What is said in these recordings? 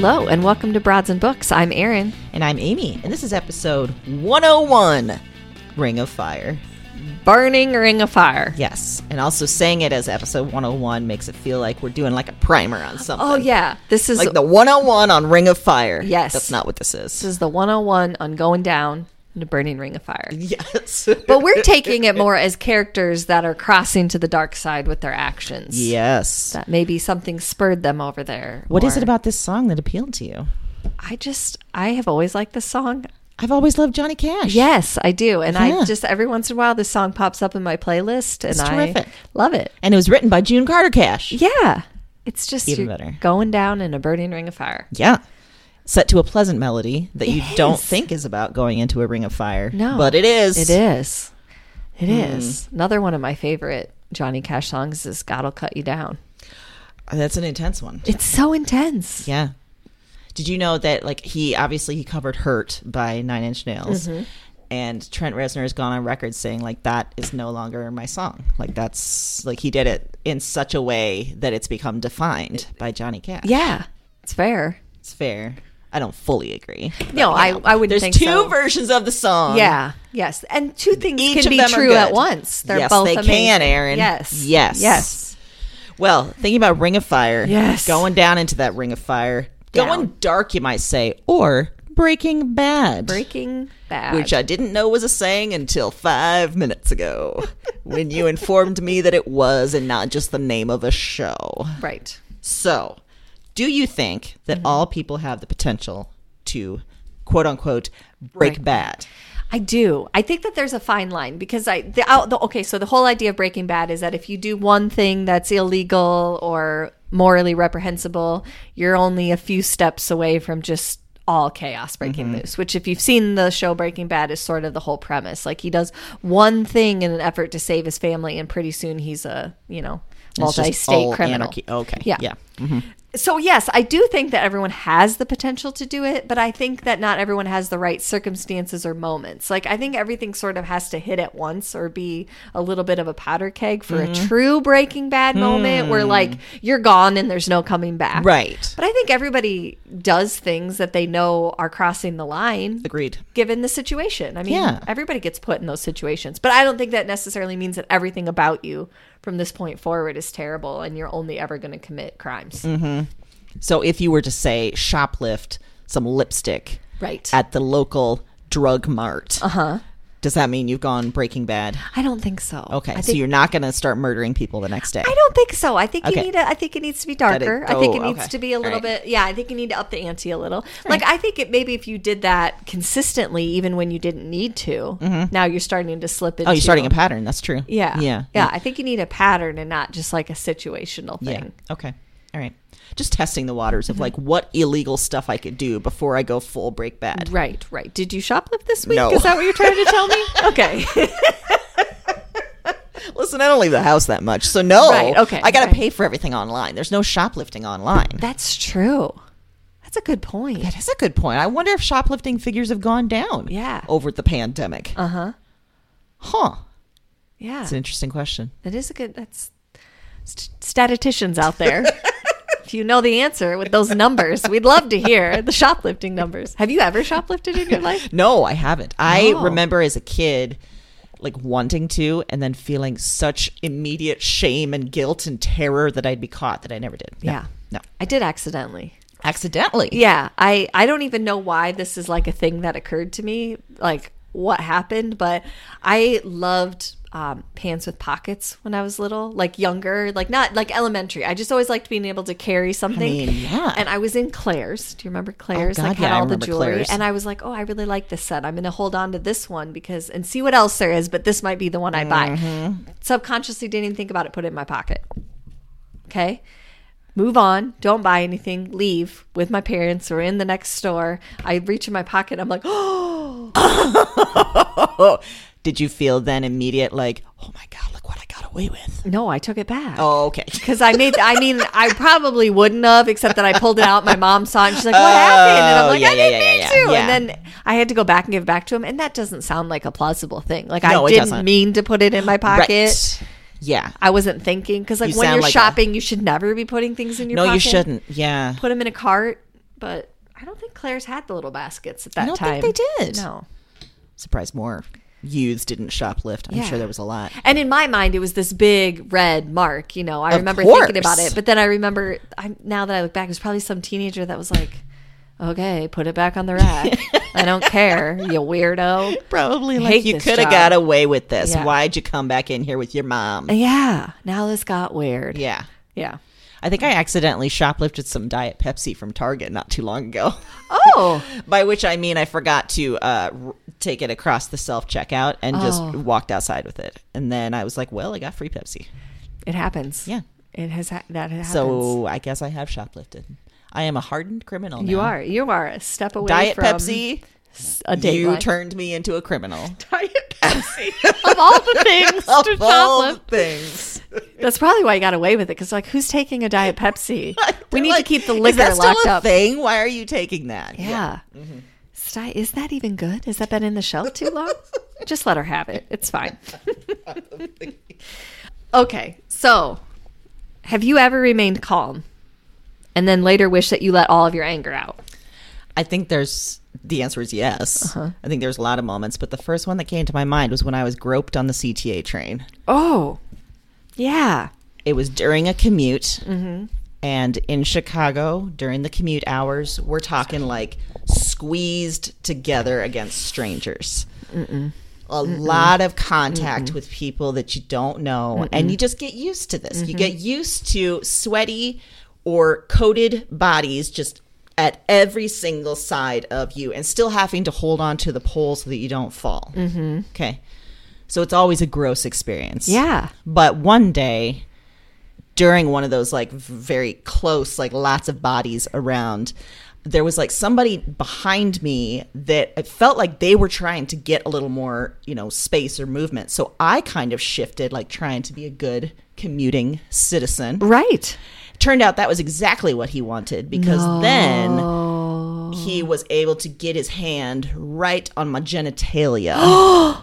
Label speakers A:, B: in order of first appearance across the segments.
A: Hello, and welcome to Broads and Books. I'm Erin.
B: and I'm Amy, and this is episode 101 Ring of Fire.
A: Burning Ring of Fire.
B: Yes, and also saying it as episode 101 makes it feel like we're doing like a primer on something.
A: Oh yeah, this is
B: Like the 101 on Ring of Fire.
A: Yes.
B: That's not what this is.
A: this is the 101 on going down a burning ring of fire.
B: yes.
A: But we're taking it more as characters that are crossing to the dark side with their actions.
B: yes.
A: That maybe something spurred them over there.
B: What is
A: or-
B: it about this song that appealed to you?
A: I just I have always liked this song.
B: I've always loved Johnny Cash.
A: Yes, I do. And I just every once in a while this song pops up in my playlist and I love it.
B: And it was written by June Carter Cash.
A: Yeah. It's just
B: Even better.
A: going down in a burning ring of fire.
B: Yeah. Set to a pleasant melody that you
A: It
B: don't think is about going into a ring of fire.
A: No.
B: But it is.
A: It is. It
B: Hmm.
A: is. Another one of my favorite Johnny Cash songs is God'll Cut You Down.
B: That's an intense one.
A: It's so intense.
B: Yeah. Did you know that like he obviously he covered "Hurt" by Nine Inch Nails,
A: Mm-hmm.
B: and Trent Reznor has gone on record saying like that is no longer my song. Like that's like he did it in such a way that it's become defined by Johnny Cash.
A: Yeah. It's fair.
B: it's fair. I don't fully agree.
A: No, I, I wouldn't
B: There's two
A: so.
B: versions of the song.
A: Yeah. Yes. And two things
B: Each
A: can be true at once. They're
B: yes,
A: both
B: they
A: amazing.
B: can, Aaron.
A: Yes.
B: Yes.
A: Yes.
B: Well, thinking about Ring of Fire.
A: Yes.
B: Going down into that Ring of Fire.
A: Down.
B: Going dark, you might say, or Breaking Bad.
A: Breaking Bad.
B: which I didn't know was a saying until five minutes ago when you informed me that it was and not just the name of a show.
A: right.
B: So, do you think that
A: Mm-hmm.
B: all people have the potential to quote unquote break
A: Break
B: bad?
A: I do. I think that there's a fine line because I the, the okay. So the whole idea of Breaking Bad is that if you do one thing that's illegal or morally reprehensible, you're only a few steps away from just all chaos breaking
B: Mm-hmm.
A: loose. Which, if you've seen the show Breaking Bad, is sort of the whole premise. Like he does one thing in an effort to save his family, and pretty soon he's a you know multi-state criminal.
B: anarchy. Okay.
A: Yeah.
B: Yeah.
A: So yes, I do think that everyone has the potential to do it, but I think that not everyone has the right circumstances or moments. Like I think everything sort of has to hit at once or be a little bit of a powder keg for
B: Mm-hmm.
A: a true Breaking Bad moment where like you're gone and there's no coming back.
B: Hmm. Right.
A: But I think everybody does things that they know are crossing the line
B: Agreed.
A: given the situation. I mean,
B: Yeah.
A: everybody gets put in those situations, but I don't think that necessarily means that everything about you from this point forward is terrible and you're only ever going to commit crimes.
B: So, if you were to say shoplift some lipstick
A: Right.
B: at the local drug mart,
A: Uh huh.
B: Does that mean you've gone Breaking Bad?
A: I don't think so.
B: Okay,
A: I
B: so you're not going to start murdering people the next day.
A: I don't think so. I think
B: Okay.
A: you need a, I think it needs to be
B: Let it
A: darker. I think it needs
B: Okay.
A: to be a little
B: right.
A: bit. Yeah, I think you need to up the ante a little. Like I think it maybe if you did that consistently, even when you didn't need to, mm-hmm. now you're starting to slip into.
B: oh, you're starting a pattern. That's true.
A: Yeah,
B: Yeah.
A: yeah. I think you need a pattern and not just like a situational
B: Yeah.
A: thing.
B: Okay. All right. Just testing the waters
A: Mm-hmm.
B: of like what illegal stuff I could do before I go full break bad.
A: Right, right. Did you shoplift this week?
B: No.
A: Is that what you're trying to tell me? Okay.
B: Listen, I don't leave the house that much, so no.
A: Right, okay,
B: I got to
A: right.
B: pay for everything online. There's no shoplifting online.
A: That's true. That's a good point.
B: that is a good point. I wonder if shoplifting figures have gone down.
A: Yeah.
B: Over the pandemic.
A: Uh huh.
B: Huh.
A: Yeah.
B: It's an interesting question.
A: That is a good. That's st- statisticians out there. if you know the answer with those numbers, we'd love to hear the shoplifting numbers. Have you ever shoplifted in your life?
B: No, I haven't. I
A: Oh.
B: remember as a kid like wanting to and then feeling such immediate shame and guilt and terror that I'd be caught that I never did. No.
A: Yeah.
B: No.
A: I did accidentally.
B: Accidentally.
A: Yeah, I I don't even know why this is like a thing that occurred to me, like what happened, but I loved um, pants with pockets when I was little, like younger, like not like elementary. I just always liked being able to carry something.
B: mean, yeah.
A: And I was in Claire's. Do you remember Claire's?
B: God,
A: like had
B: yeah, I
A: all the jewelry,
B: Claire's.
A: and I was like, oh, I really like this set. I'm going to hold on to this one because and see what else there is, but this might be the one I buy.
B: Mm-hmm.
A: Subconsciously didn't even think about it. Put it in my pocket. Okay move on don't buy anything leave with my parents. Or in the next store. I reach in my pocket. I'm like oh
B: Did you feel then immediate like, oh my god, look what I got away with?
A: no i took it back.
B: Oh, okay.
A: because i made i mean i probably wouldn't have except that i pulled it out. My mom saw it and she's like what happened? And i'm
B: Oh,
A: like
B: yeah,
A: i
B: yeah,
A: didn't
B: yeah,
A: mean
B: yeah,
A: to. and then i had to go back and give it back to him. And that doesn't sound like a plausible thing. Like
B: No,
A: i didn't mean to put it in my pocket.
B: Right. Yeah.
A: i wasn't thinking because like
B: You
A: when
B: sound
A: you're
B: like a-
A: shopping you should never be putting things in your
B: No,
A: pocket
B: you shouldn't. Yeah.
A: put them in a cart but i don't think claire's had the little baskets at that
B: don't
A: time
B: think they did.
A: no
B: Surprised more youths didn't shoplift. I'm
A: Yeah.
B: sure there was a lot.
A: And in my mind, it was this big red mark. You know, I
B: Of
A: remember thinking about it, but then I remember I, now that I look back, it was probably some teenager that was like, "Okay, put it back on the rack. I don't care, you weirdo."
B: Probably like you could have got away with this.
A: Yeah.
B: Why'd you come back in here with your mom?
A: Yeah, now this got weird.
B: Yeah.
A: yeah.
B: I think I accidentally shoplifted some Diet Pepsi from Target not too long ago.
A: Oh,
B: By which I mean I forgot to uh, r- take it across the self checkout and just
A: Oh.
B: walked outside with it. And then I was like, well, I got free Pepsi.
A: it happens.
B: Yeah.
A: it has ha- that happens.
B: So I guess I have shoplifted. I am a hardened criminal.
A: you are you are a step away
B: Diet
A: from
B: Pepsi.
A: a date
B: You turned me into a criminal.
A: Diet Pepsi of all the things to
B: Of all
A: shoplift.
B: things.
A: That's probably why you got away with it because like who's taking a Diet Pepsi? we need
B: Like,
A: to keep the
B: is
A: liquor
B: that still
A: locked
B: a
A: up.
B: Thing? Why are you taking that?
A: Yeah. Mm-hmm. Is that even good? Has that been in the shelf too long? Just let her have it. It's fine. okay. So, have you ever remained calm and then later wish that you let all of your anger out?
B: I think there's the answer is yes.
A: Uh-huh.
B: I think there's a lot of moments, but the first one that came to my mind was when I was groped on the CTA train.
A: Oh. Yeah.
B: It was during a commute,
A: Mm-hmm.
B: and in Chicago during the commute hours, we're talking like squeezed together against strangers. A lot of contact with people that you don't know, and you just get used to this.
A: Mm-hmm.
B: You get used to sweaty or coated bodies just at every single side of you, and still having to hold on to the pole so that you don't fall. Mm-hmm. Okay, so it's always a gross experience.
A: Yeah.
B: But one day, during one of those like very close, like lots of bodies around, there was like somebody behind me that it felt like they were trying to get a little more, you know, space or movement. So I kind of shifted, like trying to be a good commuting citizen.
A: Right.
B: Turned out that was exactly what he wanted because then he was able to get his hand right on my genitalia.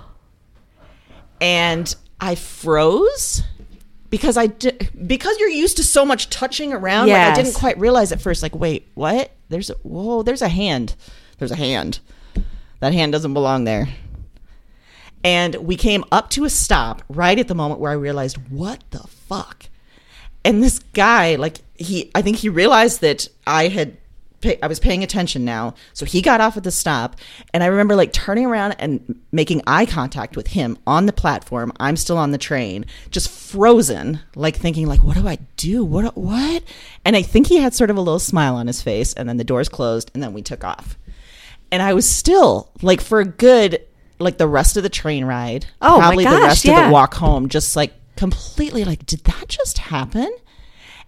B: and I froze because I di- because you're used to so much touching around. Like I didn't quite realize at first. Like, wait, what? There's a whoa. There's a hand. There's a hand. That hand doesn't belong there. And we came up to a stop right at the moment where I realized, what the fuck? And this guy, like he, I think he realized that I had pay, I was paying attention now. So he got off at the stop, and I remember like turning around and making eye contact with him on the platform. I'm still on the train, just frozen, like thinking like, what do I do? What what? And I think he had sort of a little smile on his face, and then the doors closed, and then we took off. And I was still like for a good like the rest of the train ride,
A: Oh, my
B: probably the
A: gosh,
B: rest of the walk home, just like completely like, did that just happen?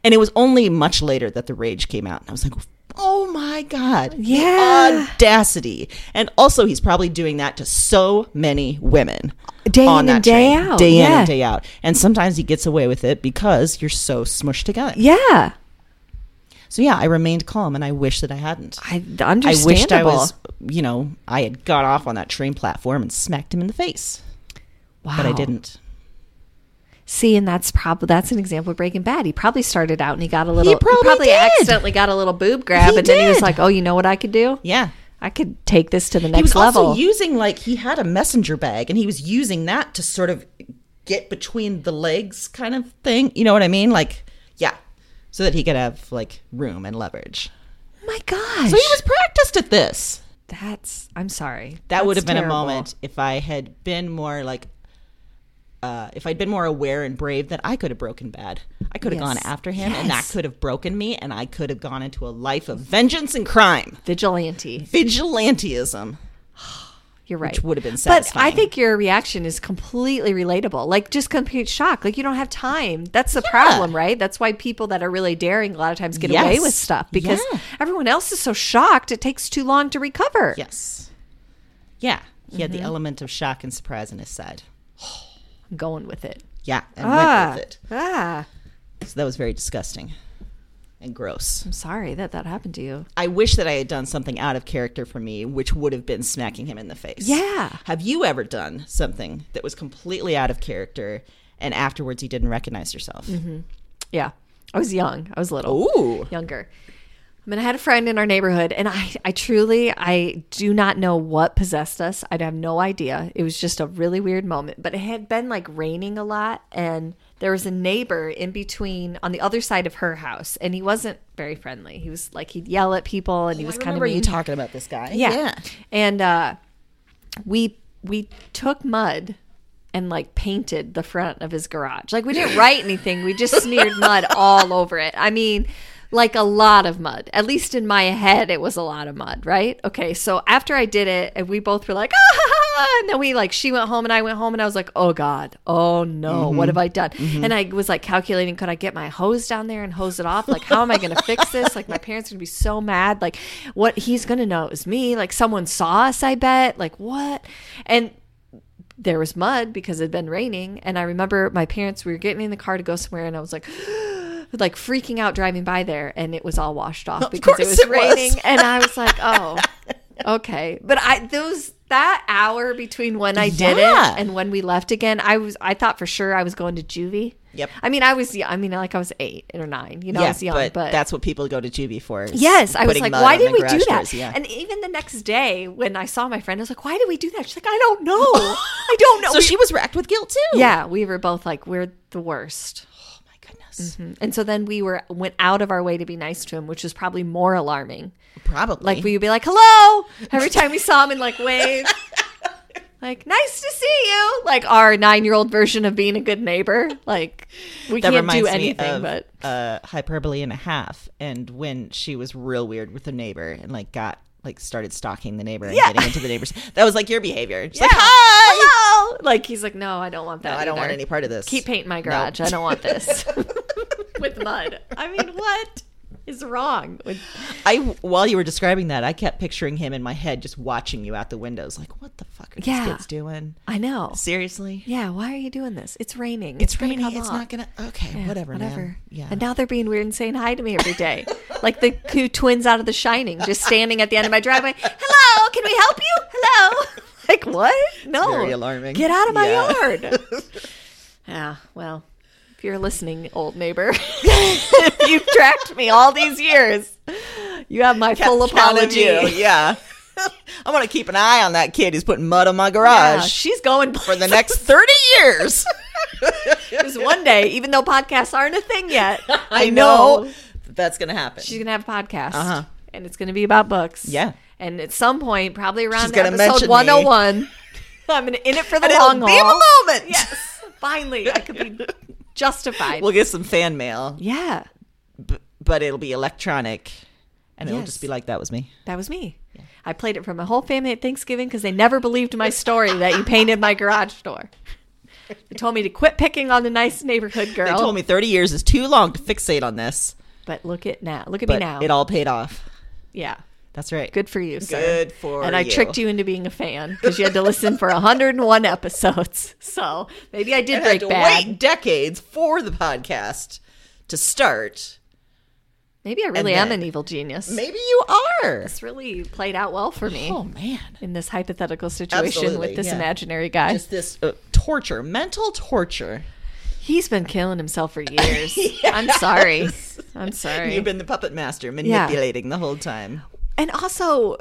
B: And it was only much later that the rage came out. And I was like, oh my God.
A: Yeah.
B: audacity. And also, he's probably doing that to so many women.
A: Day
B: on
A: in and day
B: train,
A: out,
B: Day in and day out. And sometimes he gets away with it because you're so smushed together.
A: Yeah.
B: So, yeah, I remained calm and I wish that I hadn't.
A: I
B: I wished I was, you know, I had got off on that train platform and smacked him in the face.
A: wow.
B: But I didn't.
A: See, and that's probably that's an example of Breaking Bad. He probably started out and he got a little. He
B: probably did.
A: accidentally got a little boob grab,
B: He
A: and then he was like, "Oh, you know what I could do?
B: Yeah.
A: I could take this to the
B: he
A: next
B: was
A: level."
B: also using like he had a messenger bag and he was using that to sort of get between the legs kind of thing you know what i mean like yeah so that he could have like room and leverage
A: oh my gosh!
B: so he was practiced at this
A: That's. I'm sorry.
B: that would have been a moment if i had been more like uh, if I'd been more aware and brave, that I could have broken bad. I could have
A: Yes.
B: gone after him, and that could have broken me, and I could have gone into a life of vengeance and crime,
A: Vigilante.
B: Vigilanteism.
A: You're right.
B: Which would have been sad.
A: But I think your reaction is completely relatable. Like just complete shock. Like you don't have time. That's the problem, right? That's why people that are really daring a lot of times get away with stuff because
B: Yeah.
A: everyone else is so shocked. It takes too long to recover.
B: Yes. Yeah. He had
A: Mm-hmm.
B: the element of shock and surprise in his side.
A: Going with it.
B: Yeah, and
A: Ah,
B: went with it.
A: ah.
B: So that was very disgusting and gross.
A: I'm sorry that that happened to you.
B: I wish that I had done something out of character for me, which would have been smacking him in the face.
A: Yeah.
B: Have you ever done something that was completely out of character and afterwards you didn't recognize yourself?
A: Mm-hmm. Yeah. I was young. I was little.
B: Ooh.
A: Younger. I mean, I had a friend in our neighborhood, and I, I truly, I do not know what possessed us. I have no idea. It was just a really weird moment. But it had been like raining a lot, and there was a neighbor in between on the other side of her house, and he wasn't very friendly. He was like he'd yell at people, and he was
B: I
A: kind of mean.
B: you talking about this guy.
A: Yeah. And uh, we we took mud and like painted the front of his garage. Like we didn't write anything. We just smeared mud all over it. I mean, like a lot of mud. At least in my head, it was a lot of mud, right? Okay, so after I did it, and we both were like, ah, and then we like, she went home and I went home, and I was like, oh God, oh no, what have I done? And I was like calculating, could I get my hose down there and hose it off? Like, how am I going to fix this? Like, my parents are going to be so mad. Like, what he's going to know it was me. Like, someone saw us, I bet. Like, what? And there was mud because it had been raining and i remember my parents we were getting in the car to go somewhere and i was like like freaking out driving by there and it was all washed off because it was
B: it was.
A: raining and i was like oh okay but i those that hour between when i did
B: Yeah.
A: it and when we left again i was i thought for sure i was going to juvie
B: Yep.
A: i mean i was i mean like i was eight or nine you know i was young
B: but,
A: but,
B: that's what people go to juvie for.
A: Yes, I was like, why did we do that?
B: Yeah.
A: And even the next day, when I saw my friend, I was like, why did we do that? She's like, I don't know. I don't know.
B: so
A: We-
B: she was racked with guilt too.
A: yeah, we were both like, we're the worst.
B: My goodness.
A: And so then we were went out of our way to be nice to him, which was probably more alarming.
B: Probably.
A: Like we would be like, "Hello!" every time we saw him and like wave, like "Nice to see you." Like our nine year old version of being a good neighbor. Like we
B: that
A: can't do anything,
B: of
A: but
B: uh, hyperbole and a half. And when she was real weird with the neighbor and like got like started stalking the neighbor and
A: Yeah.
B: getting into the neighbors, that was like your behavior. She's
A: yeah,
B: like, hi.
A: hello. Like he's like, "No, I don't want that.
B: No, I don't want any part of this.
A: Keep painting my garage. I don't want this with mud. I mean, what is wrong with?"
B: I while you were describing that, I kept picturing him in my head, just watching you out the windows, like, what the fuck are
A: Yeah.
B: these kids doing?
A: I know.
B: Seriously?
A: Yeah, why are you doing this? It's raining.
B: It's
A: gonna
B: raining.
A: come
B: It's
A: off.
B: not gonna. Okay,
A: Yeah,
B: whatever.
A: Whatever.
B: Man. Yeah.
A: And now they're being weird and saying hi to me every day. like the two twins out of The Shining, just standing at the end of my driveway. Hello, can we help you? Hello. Like what? No.
B: very alarming.
A: Get out of my
B: Yeah.
A: yard. yeah. Well, if you're listening, old neighbor, you've tracked me all these years, you have my full apology.
B: you. Yeah. I'm gonna keep an eye on that kid who's putting mud on my
A: Yeah,
B: garage
A: she's going
B: for the next 30 years.
A: Because one day, even though podcasts aren't a thing yet,
B: I know that's gonna happen.
A: she's gonna have a podcast.
B: Uh-huh.
A: and it's going to be about books.
B: Yeah.
A: And at some point, probably around episode
B: mention me.
A: 101, I'm gonna in it for the
B: And
A: long
B: it'll be a moment.
A: Yes. Finally, I could be justified.
B: We'll get some fan mail,
A: yeah.
B: b- but it'll be electronic, and it'll just be like that was me.
A: That was me. I played it for my whole family at Thanksgiving because they never believed my story that you painted my garage door. They told me to quit picking on the nice neighborhood girl.
B: They told me 30 years is too long to fixate on this,
A: but look at now. Look at
B: but
A: me now.
B: it all paid off.
A: yeah.
B: That's right.
A: Good for you, sir.
B: Good for
A: And I
B: you.
A: tricked you into being a fan because you had to listen for 101 episodes. So maybe I did
B: And
A: break
B: had to
A: bad.
B: wait decades for the podcast to start.
A: Maybe I really
B: And
A: am an evil genius.
B: Maybe you are.
A: This really played out well for me
B: Oh man.
A: in this hypothetical situation
B: Absolutely,
A: with this
B: yeah.
A: imaginary guy.
B: Just this uh, torture, mental torture.
A: He's been killing himself for years. I'm sorry. I'm sorry.
B: You've been the puppet master manipulating the whole time.
A: And also,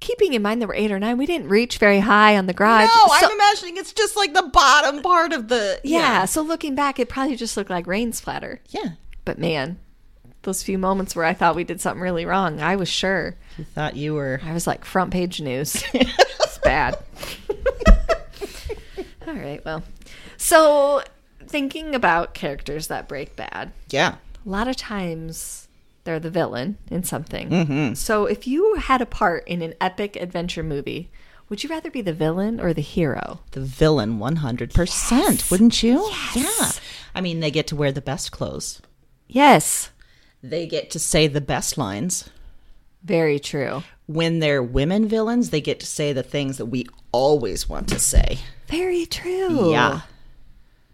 A: keeping in mind that we're eight or nine, we didn't reach very high on the garage.
B: No,
A: so,
B: I'm imagining it's just like the bottom part of the.
A: yeah, so looking back, it probably just looked like rain splatter.
B: Yeah.
A: But man, those few moments where I thought we did something really wrong, I was sure.
B: You thought you were.
A: I was like front page news. it's bad. All right, well. So, thinking about characters that break bad,
B: Yeah.
A: a lot of times they're the villain in something. So, if you had a part in an epic adventure movie, would you rather be the villain or the hero?
B: The villain 100%, wouldn't you? Yeah. I mean, they get to wear the best clothes,
A: Yes,
B: they get to say the best lines.
A: very true.
B: When they're women villains, they get to say the things that we always want to say.
A: Very true.
B: Yeah.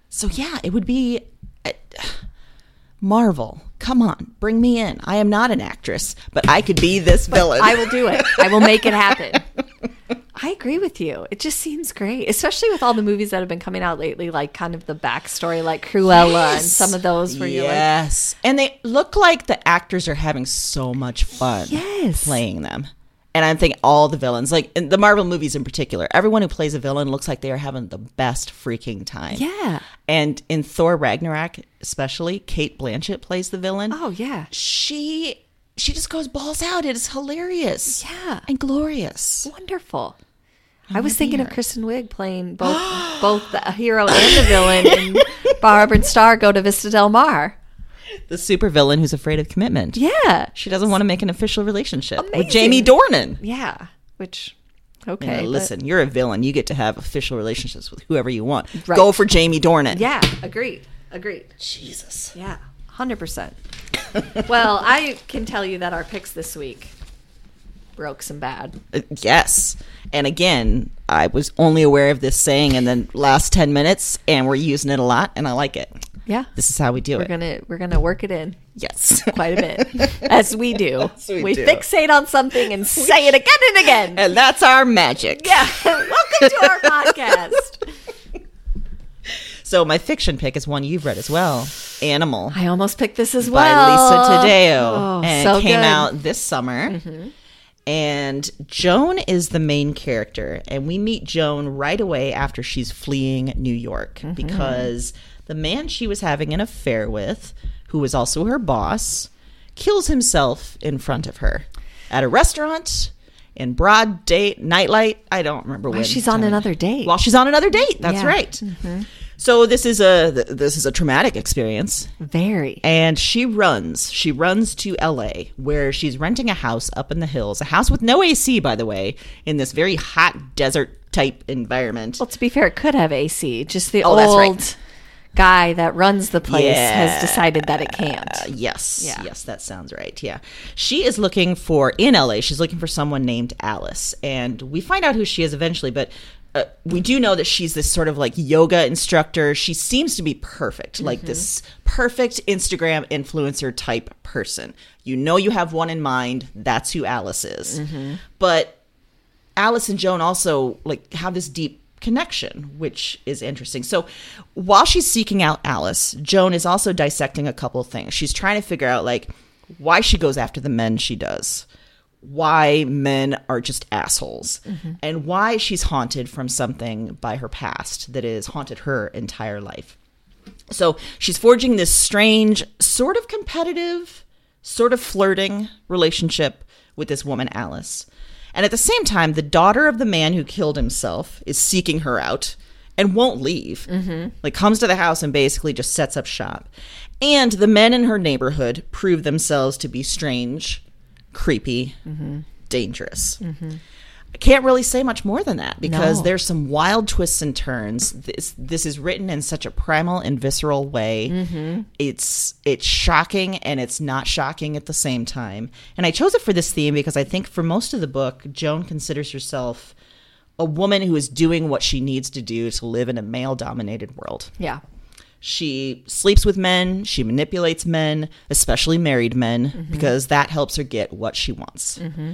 B: So yeah, it would be uh, Marvel. Come on, bring me in. I am not an actress, but I could be this villain.
A: I will do it. I will make it happen. I agree with you. It just seems great, especially with all the movies that have been coming out lately, like kind of the backstory, like Cruella and some of those where you're like,
B: yes, and they look like the actors are having so much fun.
A: Yes.
B: playing them. And I'm thinking all the villains, like in the Marvel movies in particular, everyone who plays a villain looks like they are having the best freaking time.
A: yeah.
B: And in Thor Ragnarok, especially, Cate Blanchett plays the villain.
A: Oh, yeah.
B: She she just goes balls out. It is hilarious.
A: Yeah.
B: And glorious.
A: Wonderful. I was thinking
B: be
A: of. Kristen Wiig playing both both the hero and the villain in Barbara and Star Go to Vista Del Mar.
B: The supervillain who's afraid of commitment.
A: Yeah.
B: She doesn't want to make an official relationship
A: Amazing.
B: with Jamie Dornan.
A: Yeah. Which,
B: You
A: okay.
B: know,
A: but-
B: listen, you're a villain. You get to have official relationships with whoever you want.
A: Right.
B: Go for Jamie Dornan.
A: Yeah. Agreed. Agreed.
B: Jesus.
A: Yeah, hundred percent. Well, I can tell you that our picks this week broke some bad.
B: Uh, yes. And again, I was only aware of this saying in the last 10 minutes, and we're using it a lot, and I like it.
A: Yeah,
B: This is how we do
A: we're
B: it.
A: gonna we're gonna work it in
B: yes.
A: quite a bit, as we do.
B: we
A: we
B: do.
A: fixate on something and say it again and again.
B: and that's our magic.
A: yeah, welcome to our podcast.
B: So my fiction pick is one you've read as well Animal
A: I almost picked this as
B: by
A: well.
B: Lisa Taddeo.
A: Oh,
B: and
A: so
B: it came
A: good.
B: out this summer. And Joan is the main character. And we meet Joan right away after she's fleeing New York
A: Mm-hmm.
B: because the man she was having an affair with, who was also her boss, kills himself in front of her at a restaurant in broad date nightlight. I don't remember when.
A: she's on another date.
B: While she's on another date. That's
A: Yeah. Mm-hmm.
B: right. So this is a this is a traumatic experience
A: Very.
B: and she runs. She runs to LA where she's renting a house up in the hills, a house with no AC by the way, in this very hot desert type environment.
A: Well, to be fair, it could have AC. Just the
B: Oh,
A: old
B: that's right.
A: Guy that runs the place
B: Yeah.
A: has decided that it can't.
B: Uh, yes.
A: Yeah.
B: Yes, that sounds right. Yeah. She is looking for, in LA, she's looking for someone named Alice. And we find out who she is eventually, but uh, we do know that she's this sort of like yoga instructor. She seems to be perfect, like this perfect Instagram influencer type person. You know, you have one in mind. That's who Alice is. But Alice and Joan also like have this deep connection, which is interesting. So while she's seeking out Alice, Joan is also dissecting a couple of things. She's trying to figure out like why she goes after the men she does, why men are just assholes, mm-hmm. and why she's haunted from something by her past that has haunted her entire life. So she's forging this strange, sort of competitive sort of flirting relationship with this woman, Alice. And at the same time, the daughter of the man who killed himself is seeking her out and won't leave. Mm-hmm. Like, comes to the house and basically just sets up shop. And the men in her neighborhood prove themselves to be strange, creepy, dangerous. I can't really say much more than that because
A: No.
B: there's some wild twists and turns. This this is written in such a primal and visceral way. Mm-hmm. It's it's shocking and it's not shocking at the same time. And I chose it for this theme because I think for most of the book, Joan considers herself a woman who is doing what she needs to do to live in a male dominated world.
A: Yeah.
B: She sleeps with men, she manipulates men, especially married men, mm-hmm. because that helps her get what she wants. Mm-hmm.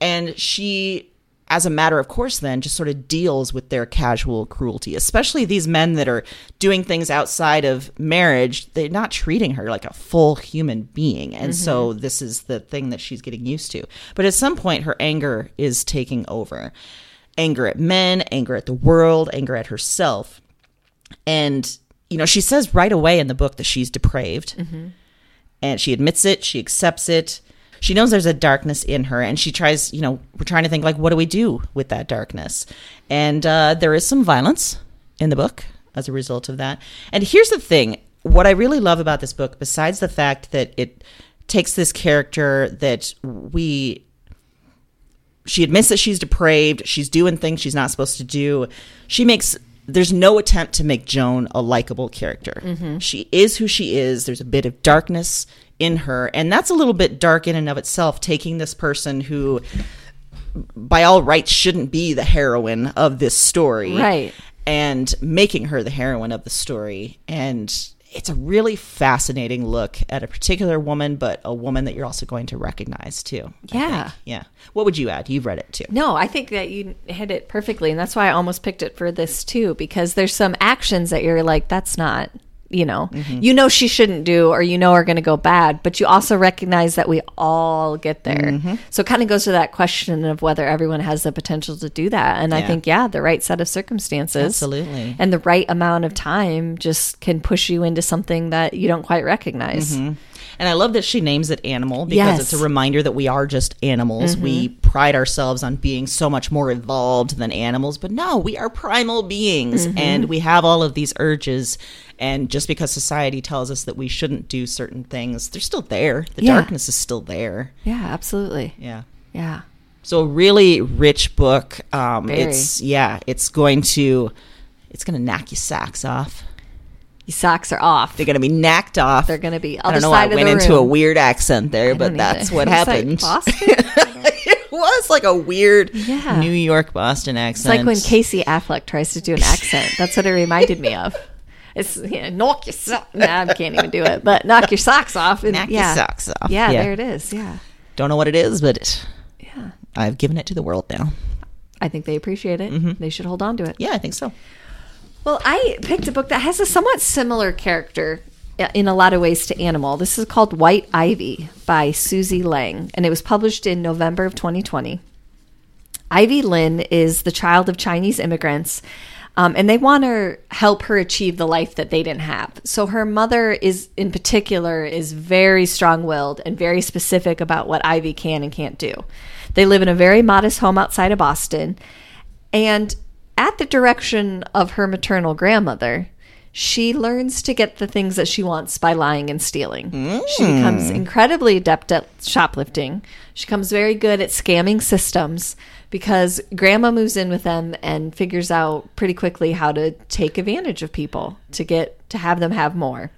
B: And she, as a matter of course, then just sort of deals with their casual cruelty, especially these men that are doing things outside of marriage. They're not treating her like a full human being. And so mm-hmm. this is the thing that she's getting used to. But at some point, her anger is taking over anger at men, anger at the world, anger at herself. And, you know, she says right away in the book that she's depraved. Mm-hmm. And she admits it, she accepts it. She knows there's a darkness in her, and she tries, you know, we're trying to think, like, what do we do with that darkness? And uh, there is some violence in the book as a result of that. And here's the thing what I really love about this book, besides the fact that it takes this character that we she admits that she's depraved she's doing things she's not supposed to do she makes there's no attempt to make joan a likable character she is who she is there's a bit of darkness in her and that's a little bit dark in and of itself taking this person who by all rights shouldn't be the heroine of this story
A: Right.
B: and making her the heroine of the story and it's a really fascinating look at a particular woman but a woman that you're also going to recognize too
A: Yeah.
B: yeah what would you add you've read it too
A: No, I think that you hit it perfectly. And that's why I almost picked it for this too, because there's some actions that you're like, that's not, you know, mm-hmm. you know, she shouldn't do or you know are going to go bad, but you also recognize that we all get there. Mm-hmm. So it kind of goes to that question of whether everyone has the potential to do that. And I think, yeah, the right set of circumstances.
B: Absolutely.
A: And the right amount of time just can push you into something that you don't quite recognize. Mm-hmm.
B: And I love that she names it animal because
A: Yes.
B: it's a reminder that we are just animals. We pride ourselves on being so much more evolved than animals, but no, we are primal beings and we have all of these urges. And just because society tells us that we shouldn't do certain things, they're still there. The
A: Yeah.
B: darkness is still there.
A: Yeah, absolutely.
B: Yeah.
A: Yeah.
B: So a really rich book. Um,
A: Very.
B: it's yeah, it's going to it's going to knock your socks off.
A: Your socks are off.
B: They're going to be knocked off.
A: They're going to be
B: I don't know.
A: side
B: I went into a weird accent there, but that's
A: either.
B: what
A: like
B: happened.
A: Boston?
B: it was like a weird
A: Yeah.
B: New York Boston accent.
A: It's like when Casey Affleck tries to do an accent. That's what it reminded me of. It's yeah, knock your socks. Nah, I can't even do it, but knock your socks off. And,
B: Knock your
A: yeah.
B: socks off.
A: Yeah,
B: Yeah.
A: there it is. Yeah,
B: Don't know what it is, but
A: yeah.
B: I've given it to the world now.
A: I think they appreciate it.
B: Mm-hmm.
A: They should hold on to it.
B: Yeah, I think so.
A: Well, I picked a book that has a somewhat similar character uh, in a lot of ways to Animal. This is called White Ivy by Susie Yang, and it was published in November of 2020. Ivy Lin is the child of Chinese immigrants, um, and they want to help her achieve the life that they didn't have. So her mother is, in particular, is very strong-willed and very specific about what Ivy can and can't do. They live in a very modest home outside of Boston, and at the direction of her maternal grandmother, she learns to get the things that she wants by lying and stealing. She hmm. becomes incredibly adept at shoplifting. She becomes very good at scamming systems because grandma moves in with them and figures out pretty quickly how to take advantage of people to get to have them have more.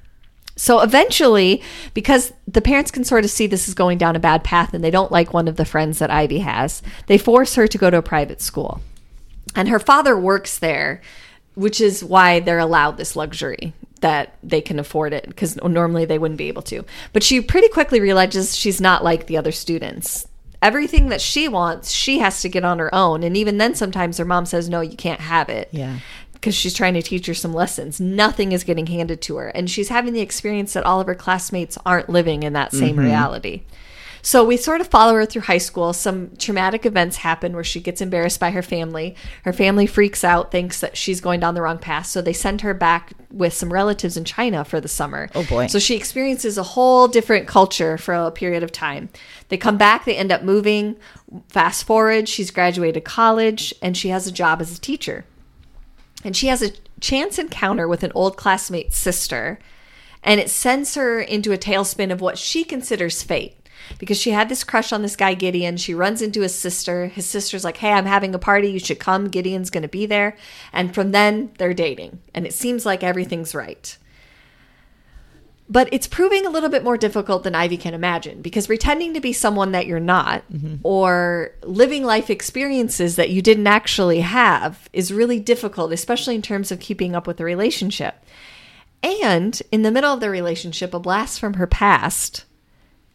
A: So eventually, because the parents can sort of see this is going down a bad path and they don't like one of the friends that Ivy has, they force her to go to a private school. And her father works there, which is why they're allowed this luxury that they can afford it because normally they wouldn't be able to. But she pretty quickly realizes she's not like the other students. Everything that she wants, she has to get on her own. And even then, sometimes her mom says, No, you can't have it
B: Yeah.
A: because she's trying to teach her some lessons. Nothing is getting handed to her. And she's having the experience that all of her classmates aren't living in that same mm-hmm. reality. So we sort of follow her through high school. Some traumatic events happen where she gets embarrassed by her family. Her family freaks out, thinks that she's going down the wrong path. So they send her back with some relatives in China for the summer.
B: Oh, boy.
A: So she experiences a whole different culture for a period of time. They come back, they end up moving. Fast forward, she's graduated college and she has a job as a teacher. And she has a chance encounter with an old classmate's sister, and it sends her into a tailspin of what she considers fate. Because she had this crush on this guy, Gideon. She runs into his sister. His sister's like, Hey, I'm having a party. You should come. Gideon's going to be there. And from then, they're dating. And it seems like everything's right. But it's proving a little bit more difficult than Ivy can imagine because pretending to be someone that you're not mm-hmm. or living life experiences that you didn't actually have is really difficult, especially in terms of keeping up with the relationship. And in the middle of the relationship, a blast from her past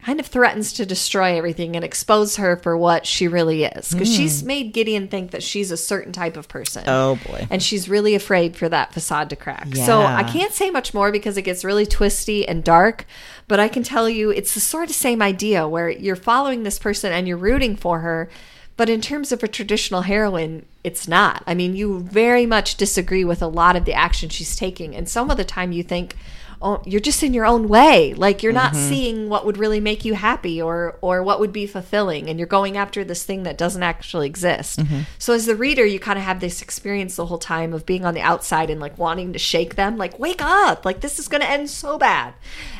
A: kind of threatens to destroy everything and expose her for what she really is because hmm. she's made Gideon think that she's a certain type of person.
B: Oh, boy.
A: And she's really afraid for that facade to crack. So I can't say much more because it gets really twisty and dark, but I can tell you it's the sort of same idea where you're following this person and you're rooting for her. But in terms of a traditional heroine, it's not. I mean, you very much disagree with a lot of the action she's taking. And some of the time you think, oh, you're just in your own way. Like you're not mm-hmm. seeing what would really make you happy or or what would be fulfilling. And you're going after this thing that doesn't actually exist. Mm-hmm. So as the reader, you kind of have this experience the whole time of being on the outside and like wanting to shake them, like, wake up, like this is gonna end so bad.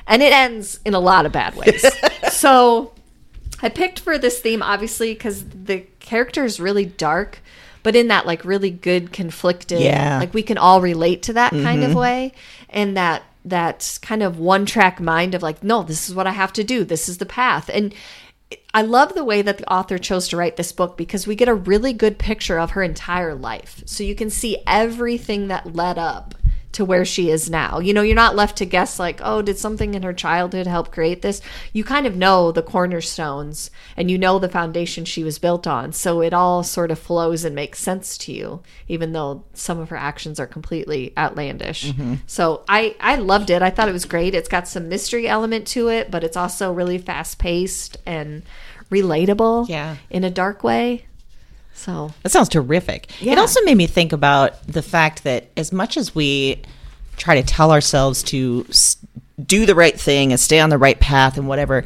A: And it ends in a lot of bad ways. so I picked for this theme obviously because the character is really dark, but in that like really good conflicted,
B: Yeah.
A: like we can all relate to that kind of mm-hmm. way, and that that kind of one track mind of like, no, this is what I have to do. This is the path, and I love the way that the author chose to write this book because we get a really good picture of her entire life. So you can see everything that led up to where she is now. You know, you're not left to guess like, oh, did something in her childhood help create this? You kind of know the cornerstones and you know the foundation she was built on. So it all sort of flows and makes sense to you, even though some of her actions are completely outlandish. Mm-hmm. So I I loved it. I thought it was great. It's got some mystery element to it, but it's also really fast paced and relatable
B: Yeah.
A: in a dark way. So
B: That sounds terrific.
A: Yeah.
B: It also made me think about the fact that as much as we try to tell ourselves to do the right thing and stay on the right path and whatever,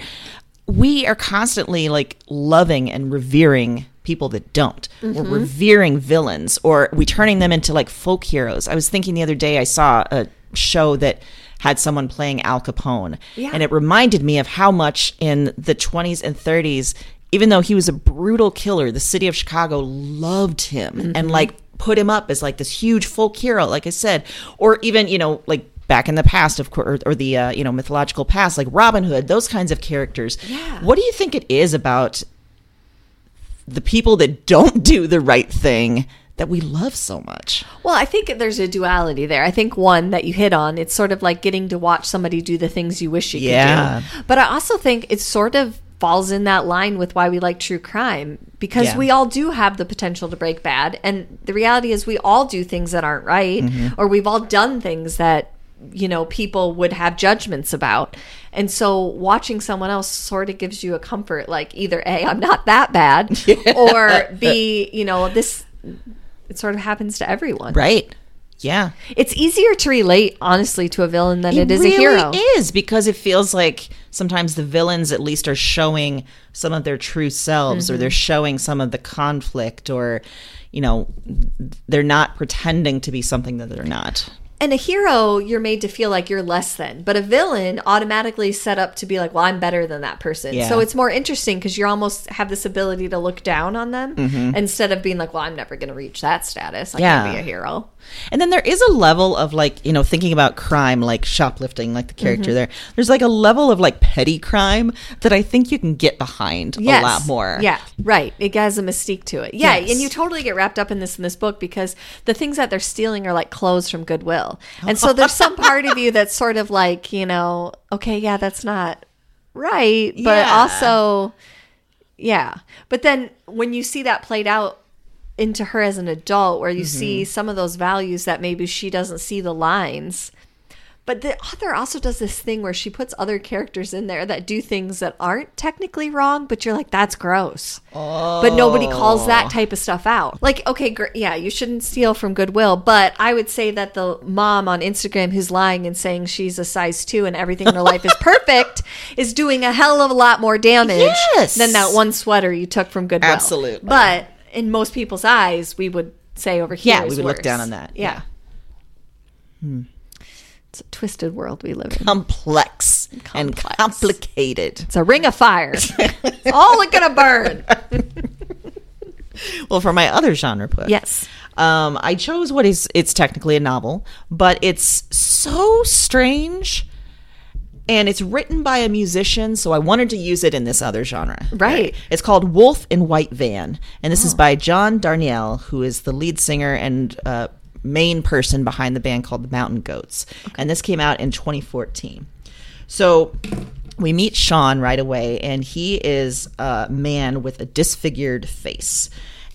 B: we are constantly like loving and revering people that don't. We're mm-hmm. revering villains or we turning them into like folk heroes. I was thinking the other day I saw a show that had someone playing Al Capone.
A: Yeah.
B: And it reminded me of how much in the 20s and 30s even though he was a brutal killer, the city of Chicago loved him and like put him up as like this huge folk hero, like I said, or even you know like back in the past, of course, or, or the uh, you know mythological past, like Robin Hood, those kinds of characters.
A: Yeah.
B: What do you think it is about the people that don't do the right thing that we love so much?
A: Well, I think there's a duality there. I think one that you hit on, it's sort of like getting to watch somebody do the things you wish you
B: Yeah.
A: could do. But I also think it's sort of falls in that line with why we like true crime because
B: Yeah.
A: we all do have the potential to break bad and the reality is we all do things that aren't right
B: Mm-hmm.
A: or we've all done things that you know people would have judgments about. And so watching someone else sort of gives you a comfort like either A I'm not that bad or B you know this it sort of happens to everyone.
B: Right. Yeah.
A: It's easier to relate, honestly, to a villain than it is
B: really
A: a hero.
B: is because it feels like sometimes the villains at least are showing some of their true selves
A: Mm-hmm.
B: or they're showing some of the conflict or you know they're not pretending to be something that they're not.
A: And a hero, you're made to feel like you're less than, but a villain automatically set up to be like, well, I'm better than that person.
B: Yeah.
A: So it's more interesting because you almost have this ability to look down on them instead of being like, well, I'm never going to reach that status. I
B: Mm-hmm. Yeah.
A: can't be a hero.
B: And then there is a level of like, you know, thinking about crime like shoplifting like the character
A: Mm-hmm.
B: there. There's like a level of like petty crime that I think you can get behind a lot more.
A: Yeah, right. It has a mystique to it. Yeah,
B: Yes.
A: and you totally get wrapped up in this in this book because the things that they're stealing are like clothes from Goodwill. And so there's some part of you that's sort of like, you know, okay, yeah, that's not right, but
B: Yeah.
A: also yeah. But then when you see that played out into her as an adult where you mm-hmm. see some of those values that maybe she doesn't see the lines But the author also does this thing where she puts other characters in there that do things that aren't technically wrong, but you're like, that's gross. Oh. But nobody calls that oh. type of stuff out. Like, okay, gr- yeah, you shouldn't steal from Goodwill, but I would say that the mom on Instagram who's lying and saying she's a size two and everything in her life is perfect is doing a hell of a lot more damage
B: Yes.
A: than that one sweater you took from Goodwill.
B: Absolutely.
A: But in most people's eyes, we would say over here.
B: Yeah, we would look down on that.
A: Yeah. It's a twisted world we live in.
B: Complex, and complicated.
A: It's a ring of fire. it's all gonna burn.
B: Well, for my other genre book,
A: Yes.
B: um, I chose what is it's technically a novel, but it's so strange, and it's written by a musician, so I wanted to use it in this other genre.
A: Right.
B: It's called Wolf in White Van, and this is by John Darnielle, who is the lead singer and uh, main person behind the band called the Mountain Goats. And this came out in 2014. So we meet Sean right away, and he is a man with a disfigured face.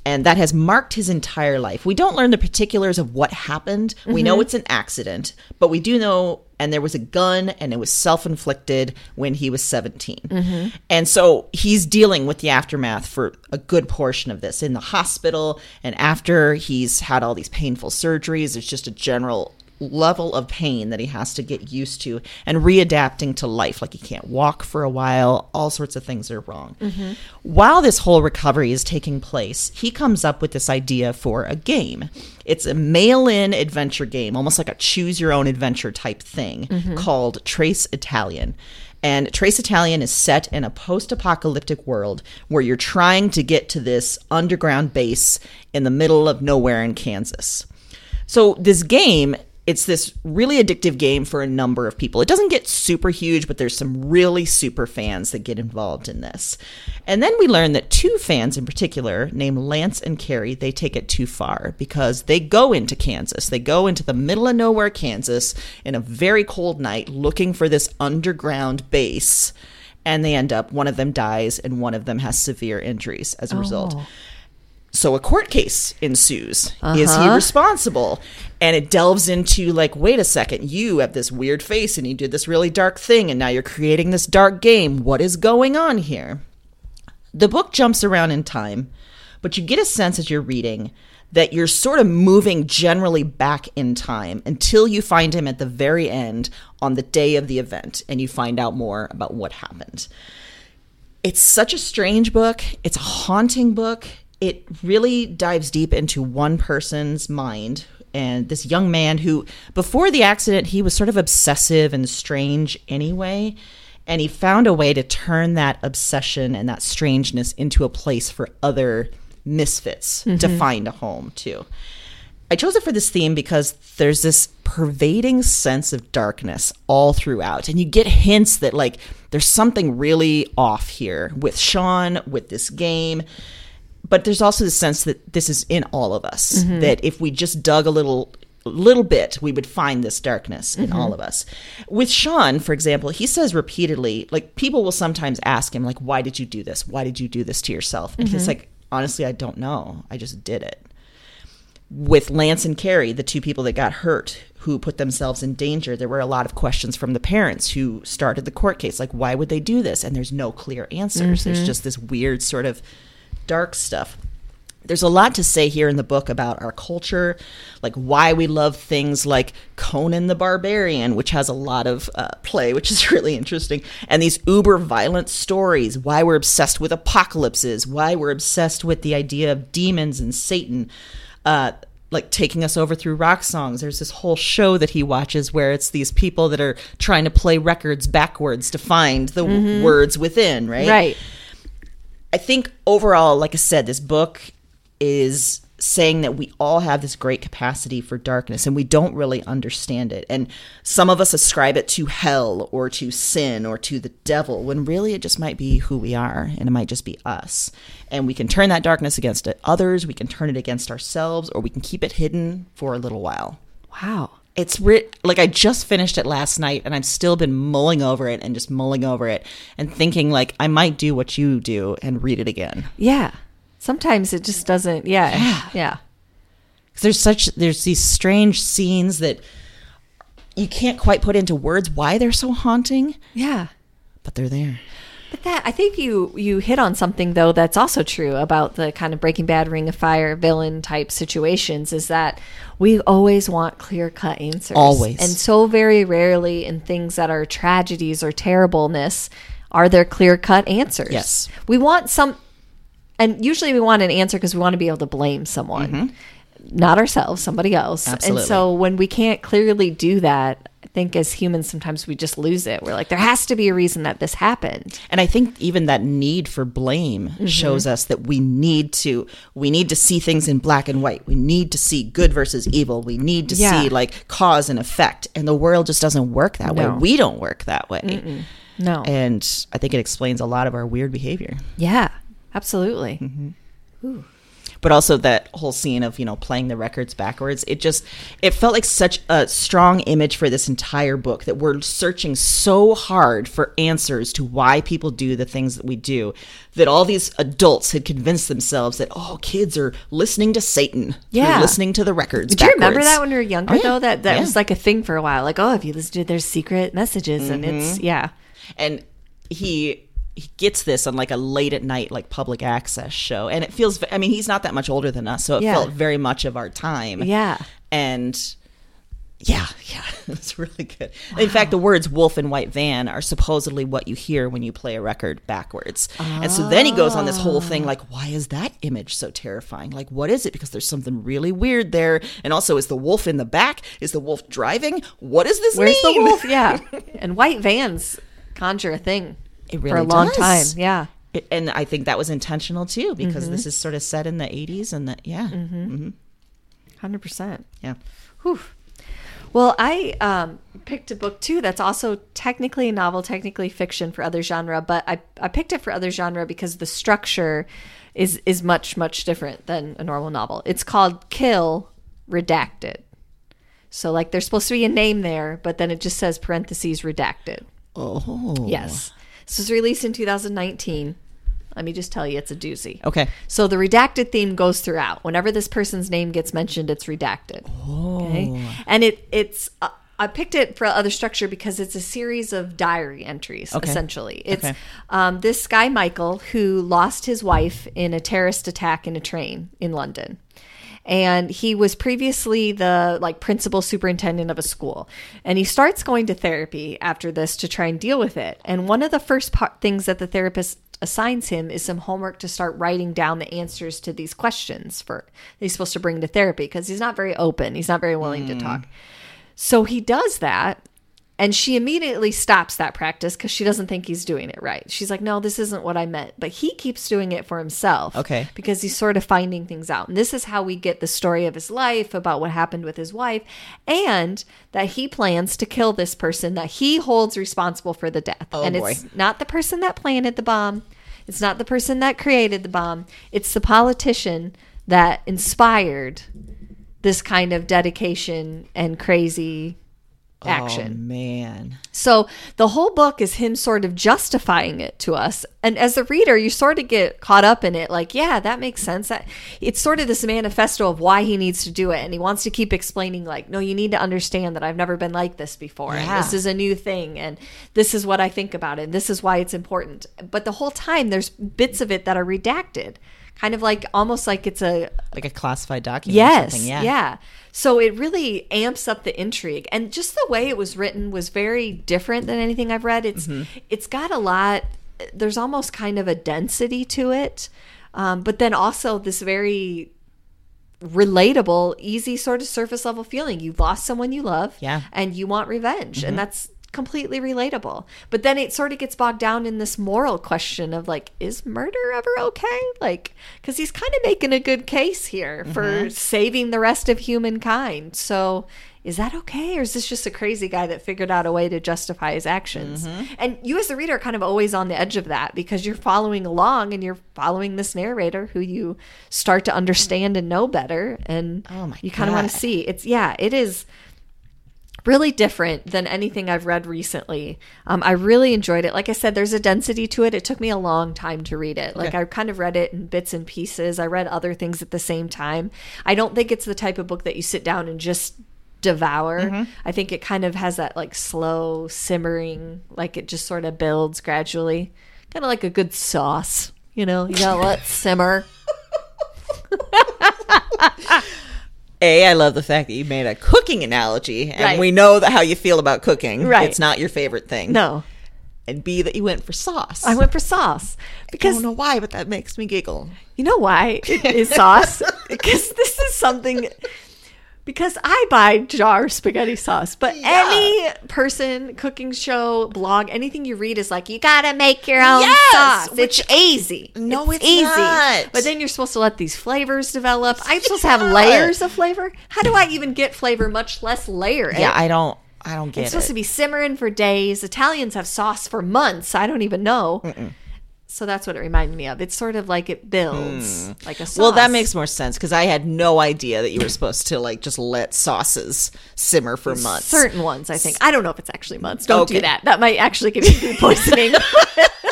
B: And that has marked his entire life. We don't learn the particulars of what happened. We know it's an accident, but we do know, and there was a gun, and it was self inflicted when he was 17. Mm-hmm. And so he's dealing with the aftermath for a good portion of this in the hospital. And after he's had all these painful surgeries, it's just a general level of pain that he has to get used to and readapting to life. Like he can't walk for a while, all sorts of things are wrong. Mm-hmm. While this whole recovery is taking place, he comes up with this idea for a game. It's a mail in adventure game, almost like a choose your own adventure type thing mm-hmm. called Trace Italian. And Trace Italian is set in a post apocalyptic world where you're trying to get to this underground base in the middle of nowhere in Kansas. So this game, it's this really addictive game for a number of people. It doesn't get super huge, but there's some really super fans that get involved in this. And then we learn that two fans in particular, named Lance and Carrie, they take it too far because they go into Kansas. They go into the middle of nowhere, Kansas, in a very cold night looking for this underground base. And they end up, one of them dies and one of them has severe injuries as a result. Oh. So a court case ensues. Is he uh-huh. responsible? And it delves into like, wait a second, you have this weird face and you did this really dark thing and now you're creating this dark game. What is going on here? The book jumps around in time, but you get a sense as you're reading that you're sort of moving generally back in time until you find him at the very end on the day of the event and you find out more about what happened it's such a strange book. It's a haunting book. It really dives deep into one person's mind and this young man who, before the accident, he was sort of obsessive and strange anyway. And he found a way to turn that obsession and that strangeness into a place for other misfits to mm-hmm. find a home too. I chose it for this theme because there's this pervading sense of darkness all throughout. And you get hints that, like, there's something really off here with Sean, with this game. But there's also the sense that this is in all of us. That if we just dug a little little bit we would find this darkness in mm-hmm. all of us with sean for example he says repeatedly like people will sometimes ask him like why did you do this why did you do this to yourself and he's mm-hmm. like honestly i don't know i just did it with Lance and Carrie, the two people that got hurt, who put themselves in danger, there were a lot of questions from the parents who started the court case. Like, why would they do this? And there's no clear answers. There's mm-hmm. just this weird sort of dark stuff. There's a lot to say here in the book about our culture, like why we love things like Conan the Barbarian, which has a lot of uh, play, which is really interesting, and these uber violent stories, why we're obsessed with apocalypses, why we're obsessed with the idea of demons and Satan uh, like taking us over through rock songs. There's this whole show that he watches where it's these people that are trying to play records backwards to find the w- words within, right?
A: Right.
B: I think overall, like I said, this book is saying that we all have this great capacity for darkness and we don't really understand it. And some of us ascribe it to hell or to sin or to the devil when really it just might be who we are and it might just be us. And we can turn that darkness against others, we can turn it against ourselves, or we can keep it hidden for a little while.
A: Wow.
B: It's like I just finished it last night and I've still been mulling over it and just mulling over it and thinking like I might do what you do and read it again.
A: Yeah. Sometimes it just doesn't. Yeah. Yeah.
B: 'Cause there's such there's these strange scenes that you can't quite put into words why they're so haunting,
A: Yeah.
B: but they're there.
A: But that I think you you hit on something though that's also true about the kind of Breaking Bad, Ring of Fire villain type situations is that we always want clear cut answers.
B: Always.
A: and so very rarely in things that are tragedies or terribleness are there clear cut answers.
B: Yes.
A: we want some, and usually we want an answer because we want to be able to blame someone. Not ourselves, somebody else.
B: Mm-hmm. Absolutely.
A: And so when we can't clearly do that, I think as humans sometimes we just lose it. We're like, there has to be a reason that this happened.
B: And I think even that need for blame
A: Mm-hmm.
B: shows us that we need to we need to see things in black and white. We need to see good versus evil. We need to
A: Yeah.
B: see like cause and effect. And the world just doesn't work that way. We don't work that way.
A: No.
B: And I think it explains a lot of our weird behavior.
A: yeah, absolutely.
B: But also that whole scene of you know playing the records backwards it just it felt like such a strong image for this entire book that we're searching so hard for answers to why people do the things that we do that all these adults had convinced themselves that oh kids are listening to satan
A: Yeah.
B: listening to the records
A: Do you remember that when we were younger,
B: Oh, yeah.
A: though? That that
B: Yeah.
A: was like a thing for a while. Like, oh, if you listen to their secret messages, and it's
B: Mm-hmm.
A: yeah,
B: and he he gets this on like a late at night like public access show and it feels i mean he's not that much older than us so it
A: Yeah.
B: felt very much of our time.
A: Yeah.
B: and yeah yeah it's really good. In fact the words wolf and white van are supposedly what you hear when you play a record backwards. And so then he goes on this whole thing like why is that image so terrifying? Like what is it? Because there's something really weird there. And also is the wolf in the back? Is the wolf driving? What does this
A: where's
B: mean?
A: the wolf? Yeah, and white vans conjure a thing
B: It
A: for
B: really
A: a long
B: does.
A: time. Yeah,
B: It- and I think that was intentional too because
A: Mm-hmm.
B: this is sort of set in the 80s and that yeah
A: hundred percent.
B: yeah
A: Whew. Well, I um, picked a book too that's also technically a novel, technically fiction for other genre, but I, I picked it for other genre because the structure is is much much different than a normal novel. It's called Kill Redacted. So like there's supposed to be a name there, but then it just says parentheses redacted.
B: oh
A: Yes. This was released in 2019. Let me just tell you, it's a doozy.
B: okay
A: So the redacted theme goes throughout. Whenever this person's name gets mentioned, it's redacted. Okay, and it it's uh, I picked it for other structure because it's a series of diary entries.
B: Okay.
A: Essentially, it's
B: Okay.
A: um, this guy Michael who lost his wife in a terrorist attack in a train in London. And he was previously the like principal superintendent of a school. And he starts going to therapy after this to try and deal with it. And one of the first pa- things that the therapist assigns him is some homework to start writing down the answers to these questions for he's supposed to bring to therapy because he's not very open. He's not very willing to hmm. talk. So he does that. And she immediately stops that practice because she doesn't think he's doing it right. She's like, no, this isn't what I meant. But he keeps doing it for himself.
B: Okay.
A: Because he's sort of finding things out. And this is how we get the story of his life about what happened with his wife and that he plans to kill this person that he holds responsible for the death.
B: Oh,
A: and
B: boy.
A: it's not the person that planted the bomb, it's not the person that created the bomb, it's the politician that inspired this kind of dedication and crazy
B: oh
A: action.
B: man
A: So the whole book is him sort of justifying it to us. And as a reader, you sort of get caught up in it like, yeah, that makes sense. That it's sort of this manifesto of why he needs to do it and he wants to keep explaining like, no, you need to understand that I've never been like this before. And this is a new thing and this is what I think about it. And this is why it's important. But the whole time there's bits of it that are redacted. Kind of like almost like it's a
B: like a classified document
A: Yes. Yeah.
B: yeah
A: So it really amps up the intrigue. And just the way it was written was very different than anything I've read. It's
B: Mm-hmm.
A: it's got a lot there's almost kind of a density to it. Um, but then also this very relatable, easy sort of surface level feeling. You've lost someone you love
B: Yeah.
A: and you want revenge.
B: Mm-hmm.
A: And that's completely relatable. But then it sort of gets bogged down in this moral question of like, is murder ever okay? Like, because he's kind of making a good case here for
B: Mm-hmm.
A: saving the rest of humankind. So is that okay? Or is this just a crazy guy that figured out a way to justify his actions?
B: Mm-hmm.
A: And you, as the reader, are kind of always on the edge of that because you're following along and you're following this narrator who you start to understand and know better. And
B: Oh
A: you kind of want to see. It's, yeah, it is really different than anything I've read recently. Um, I really enjoyed it. Like I said, there's a density to it. It took me a long time to read it. Like
B: Okay.
A: I kind of read it in bits and pieces. I read other things at the same time. I don't think it's the type of book that you sit down and just devour. I think it kind of has that like slow simmering, like it just sort of builds gradually, kind of like a good sauce. You know, you gotta let simmer.
B: A, I love the fact that you made a cooking analogy, and
A: Right.
B: we know that how you feel about cooking.
A: Right.
B: It's not your favorite thing.
A: No,
B: And B, that you went for sauce.
A: I went for sauce Because I
B: don't know why, but that makes me giggle.
A: You know why it is sauce? because this is something. Because I buy jar spaghetti sauce, but any person, cooking show, blog, anything you read is like you gotta make your own
B: Yes,
A: sauce.
B: which-
A: it's easy.
B: No, it's not.
A: But then you're supposed to let these flavors develop. I'm supposed to have layers of flavor. How do I even get flavor? Much less layer. it?
B: Yeah, I don't. I don't get
A: it's supposed to be simmering for days. Italians have sauce for months. I don't even know. So that's what it reminded me of. It's sort of like it builds hmm. like a sauce.
B: Well, that makes more sense because I had no idea that you were supposed to like just let sauces simmer for months.
A: certain ones. I think I don't know if it's actually months. Don't
B: Okay.
A: do that. That might actually give you food poisoning.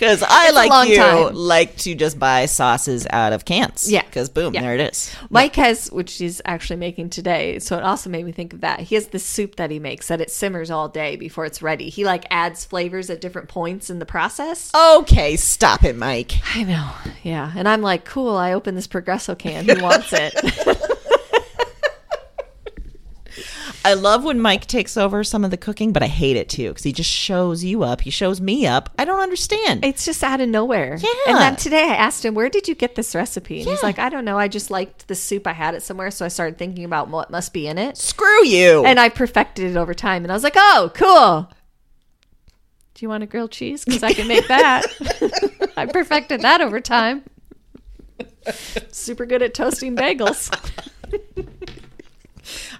B: Because I like you
A: time.
B: like to just buy sauces out of cans.
A: Yeah.
B: Because boom,
A: Yeah.
B: there it is.
A: Mike has, which he's actually making today. So it also made me think of that. He has this soup that he makes that it simmers all day before it's ready. He like adds flavors at different points in the process.
B: Okay, stop it, Mike.
A: I know. Yeah. And I'm like, cool. I open this Progresso can. Who wants it?
B: I love when Mike takes over some of the cooking, but I hate it too because he just shows you up. He shows me up. I don't understand.
A: It's just out of nowhere.
B: Yeah.
A: And then today I asked him, where did you get this recipe? And he's like, I don't know. I just liked the soup. I had it somewhere. So I started thinking about what must be in it.
B: Screw you.
A: And I perfected it over time. And I was like, oh, cool. Do you want a grilled cheese? Because I can make that. I perfected that over time. Super good at toasting bagels.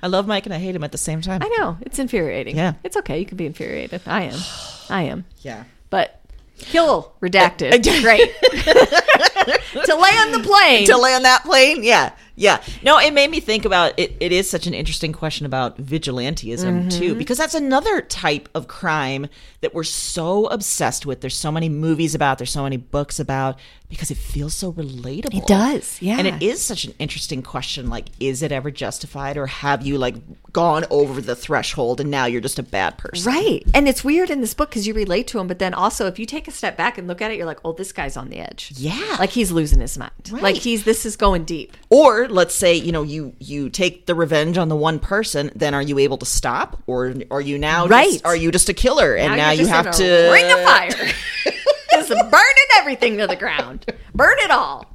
B: I love Mike and I hate him at the same time.
A: I know. It's infuriating.
B: Yeah.
A: It's okay. You can be infuriated. I am. I am.
B: Yeah.
A: But kill redacted. Great. to land the plane.
B: to land that plane yeah yeah no it made me think about it it is such an interesting question about vigilantism mm-hmm. too because that's another type of crime that we're so obsessed with there's so many movies about there's so many books about because it feels so relatable
A: It does, yeah.
B: and it is such an interesting question like is it ever justified or have you like gone over the threshold and now you're just a bad person
A: Right. And it's weird in this book because you relate to him, but then also if you take a step back and look at it, you're like, oh, this guy's on the edge.
B: Yeah.
A: Like he's losing his mind.
B: Right.
A: Like he's, this is going deep.
B: or let's say you know you you take the revenge on the one person then are you able to stop or are you now just-
A: Right.
B: are you just a killer and now,
A: you're
B: you have to
A: ring of fire. just burning everything to the ground. Burn it all.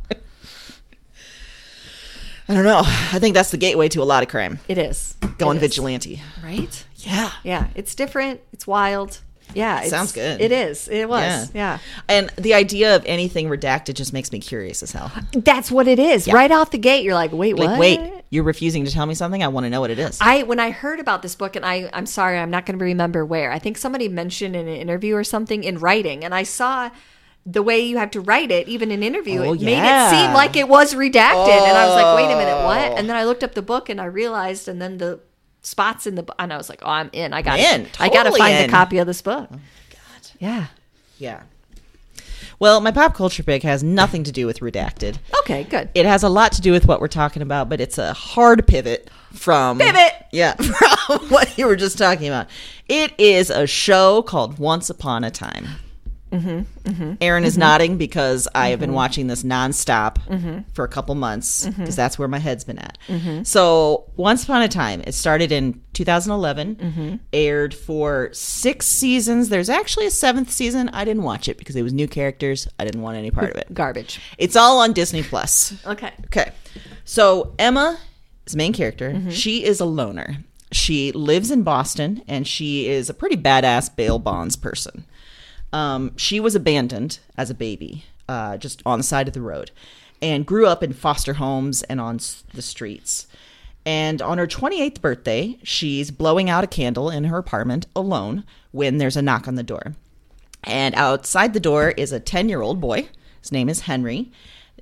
B: i don't know i think that's the gateway to a lot of crime
A: It is.
B: going
A: It is.
B: vigilante
A: Right?
B: yeah
A: Yeah. It's different. It's wild. Yeah. It's,
B: Sounds good.
A: It is. It was. Yeah.
B: and the idea of anything redacted just makes me curious as hell
A: That's what it is. Right off the gate, you're like, wait,
B: like
A: what?
B: wait you're refusing to tell me something i want to know what it is
A: I when I heard about this book, and I I'm sorry, I'm not going to remember where. I think somebody mentioned in an interview or something in writing, and I saw the way you have to write it, even in interview,
B: Oh,
A: it made it seem like it was redacted, and I was like, wait a minute,
B: Oh.
A: what? And then I looked up the book, and I realized, and then the spots in the book, and I was like, oh, I'm in. I got
B: In,
A: I got to find
B: in. Oh,
A: a copy of this book. Oh yeah.
B: yeah well my pop culture pick has nothing to do with redacted
A: Okay. Good.
B: it has a lot to do with what we're talking about, but it's a hard pivot from
A: Pivot!
B: Yeah, from what you were just talking about. It is a show called Once Upon a Time.
A: Mm-hmm,
B: Erin is nodding because I have been watching this nonstop
A: Mm-hmm.
B: for a couple months because that's where my head's been at. So, Once Upon a Time, it started in 2011,
A: Mm-hmm.
B: aired for six seasons. There's actually a seventh season. I didn't watch it because it was new characters. I didn't want any part of it.
A: Garbage.
B: It's all on Disney Plus.
A: Okay.
B: Okay. So Emma is the main character.
A: Mm-hmm.
B: She is a loner. She lives in Boston and she is a pretty badass bail bonds person. Um, she was abandoned as a baby, uh, just on the side of the road, and grew up in foster homes and on the streets. And on her 28th birthday, she's blowing out a candle in her apartment alone when there's a knock on the door. And outside the door is a 10 year old boy. His name is Henry.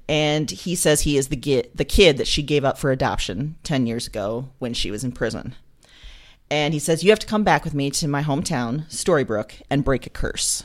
B: And he says he is the, the kid that she gave up for adoption 10 years ago when she was in prison. And he says, You have to come back with me to my hometown, Storybrooke, and break a curse.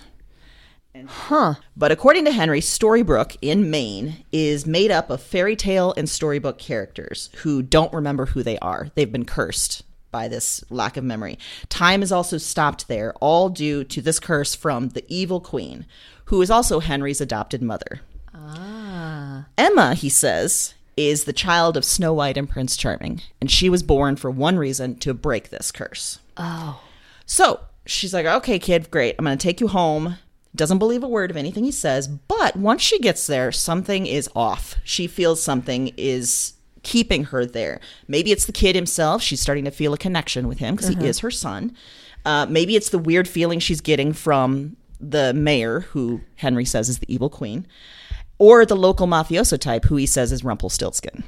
A: Huh.
B: But according to Henry, Storybrooke in Maine is made up of fairy tale and storybook characters who don't remember who they are. They've been cursed by this lack of memory. Time is also stopped there, all due to this curse from the evil queen, who is also Henry's adopted mother. Ah. Emma, he says, is the child of Snow White and Prince Charming, and she was born for one reason to break this curse.
A: Oh.
B: So she's like, okay, kid, great. I'm going to take you home. Doesn't believe a word of anything he says. But once she gets there, something is off. She feels something is keeping her there. Maybe it's the kid himself. She's starting to feel a connection with him because he is her son. Uh, maybe it's the weird feeling she's getting from the mayor, who Henry says is the evil queen, or the local mafioso type, who he says is Rumpelstiltskin.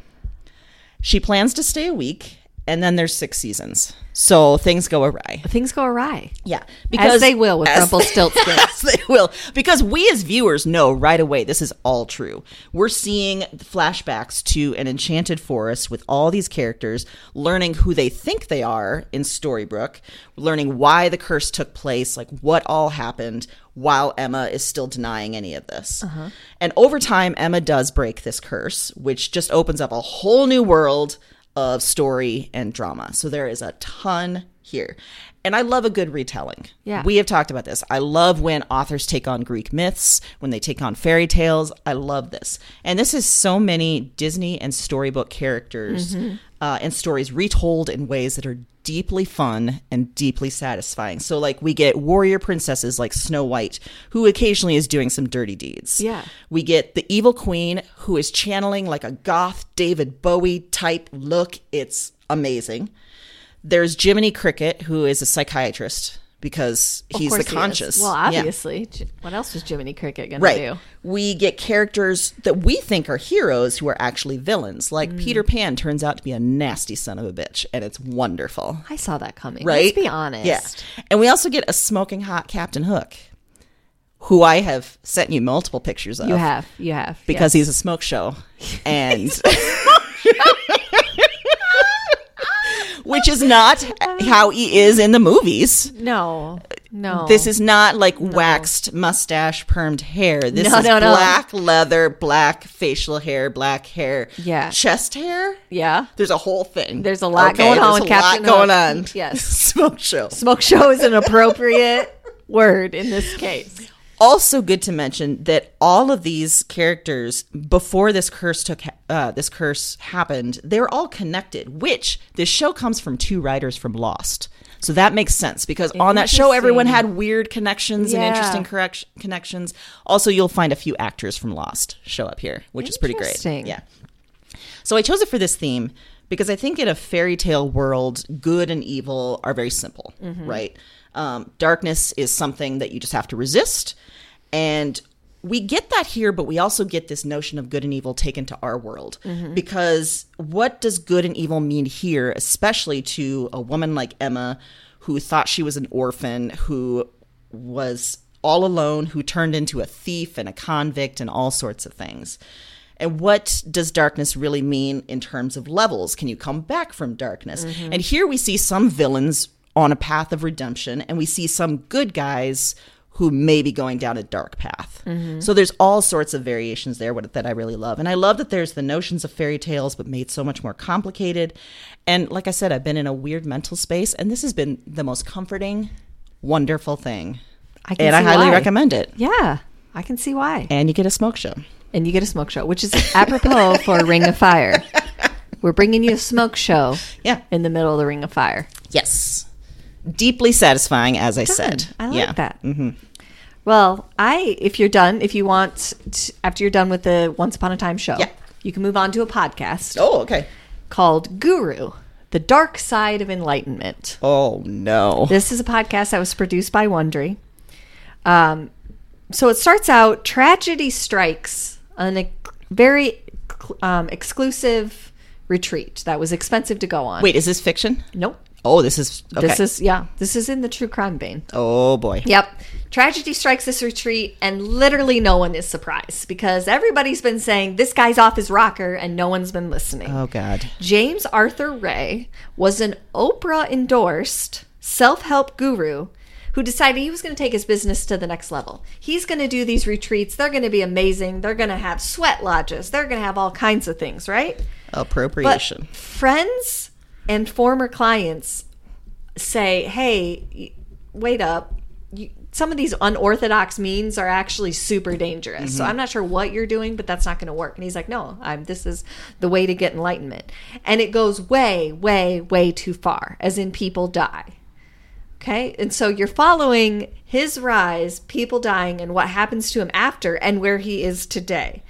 B: She plans to stay a week, and then there's six seasons. So things go awry.
A: Things go awry.
B: Yeah,
A: As they will with Rumpelstiltskin.
B: as they will, because we as viewers know right away this is all true. We're seeing flashbacks to an enchanted forest with all these characters, learning who they think they are in Storybrooke, learning why the curse took place, like what all happened, while Emma is still denying any of this. Uh-huh. And over time, Emma does break this curse, which just opens up a whole new world of story and drama. So there is a ton here. And I love a good retelling.
A: Yeah.
B: We have talked about this. I love when authors take on Greek myths, when they take on fairy tales. I love this. And this is so many Disney and storybook characters mm-hmm. Uh, and stories retold in ways that are deeply fun and deeply satisfying. So, like, we get warrior princesses like Snow White, who occasionally is doing some dirty deeds.
A: Yeah.
B: We get the evil queen, who is channeling like a goth David Bowie type look. It's amazing. There's Jiminy Cricket, who is a psychiatrist because
A: Of
B: he's the
A: course he
B: conscious.
A: Well, obviously. J- What else was Jiminy Cricket going to do?
B: Right.
A: do?
B: We get characters that we think are heroes who are actually villains. Like
A: Mm.
B: Peter Pan turns out to be a nasty son of a bitch, and it's wonderful.
A: I saw that coming.
B: Right?
A: Let's be honest.
B: Yeah. And we also get a smoking hot Captain Hook, who I have sent you multiple pictures of.
A: You have. You have.
B: Because
A: yes.
B: he's a smoke show. And. Which is not how he is in the movies.
A: No. No.
B: This is not like waxed mustache permed hair. This
A: No,
B: is
A: no, no.
B: black leather, black facial hair, black hair.
A: Yeah.
B: Chest hair.
A: Yeah.
B: There's a whole thing.
A: There's a lot going on
B: there's
A: with
B: a lot
A: Captain
B: going
A: Hook.
B: on.
A: Yes.
B: Smoke show.
A: Smoke show is an appropriate word in this case.
B: Also good to mention that all of these characters before this curse took uh, this curse happened they're all connected. Which this show comes from two writers from Lost, so that makes sense because on that show everyone had weird connections and interesting correct- connections. Also, you'll find a few actors from Lost show up here, which is pretty great. Yeah. So I chose it for this theme because I think in a fairy tale world, good and evil are very simple, right? Um, darkness is something that you just have to resist. And we get that here, but we also get this notion of good and evil taken to our world. Because what does good and evil mean here, especially to a woman like Emma, who thought she was an orphan, who was all alone, who turned into a thief and a convict and all sorts of things? And what does darkness really mean in terms of levels? Can you come back from darkness? Mm-hmm. And here we see some villains on a path of redemption, and we see some good guys who may be going down a dark path. Mm-hmm. So there's all sorts of variations there what, that I really love. And I love that there's the notions of fairy tales, but made so much more complicated. And like I said, I've been in a weird mental space, and this has been the most comforting, wonderful thing.
A: I can
B: And I highly
A: why.
B: recommend it.
A: Yeah. I can see why.
B: And you get a smoke show.
A: And you get a smoke show, which is apropos for Ring of Fire. We're bringing you a smoke show
B: Yeah.
A: in the middle of the Ring of Fire.
B: Yes. Deeply satisfying, as I said.
A: I like
B: yeah.
A: that. Well, I if you're done, if you want, t- after you're done with the Once Upon a Time show,
B: Yeah.
A: you can move on to a podcast
B: Oh, okay.
A: called Guru: The Dark Side of Enlightenment.
B: Oh, no.
A: This is a podcast that was produced by Wondery. Um, so it starts out tragedy strikes on a very um, exclusive retreat that was expensive to go on.
B: Wait, is this fiction?
A: nope.
B: Oh, this is. Okay.
A: This is yeah. This is in the true crime vein.
B: Oh, boy.
A: Yep. Tragedy strikes this retreat, and literally no one is surprised because everybody's been saying this guy's off his rocker, and no one's been listening.
B: Oh, God.
A: James Arthur Ray was an Oprah endorsed self help guru, who decided he was going to take his business to the next level. He's going to do these retreats. They're going to be amazing. They're going to have sweat lodges. They're going to have all kinds of things, right? But
B: Appropriation.
A: friends and former clients say, "Hey, wait up. You, some of these unorthodox means are actually super dangerous. So mm-hmm. I'm not sure what you're doing, but that's not going to work." And he's like, "No, I'm this is the way to get enlightenment." And it goes way, way, way too far, as in people die. Okay. And so you're following his rise, people dying, and what happens to him after, and where he is today.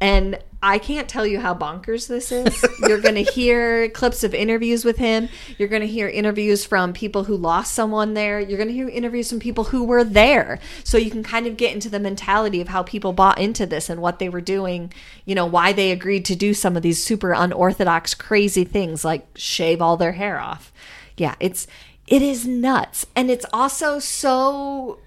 A: And I can't tell you how bonkers this is. You're going to hear clips of interviews with him. You're going to hear interviews from people who lost someone there. You're going to hear interviews from people who were there. So you can kind of get into the mentality of how people bought into this and what they were doing, you know, why they agreed to do some of these super unorthodox, crazy things like shave all their hair off. Yeah, it's it is nuts. And it's also so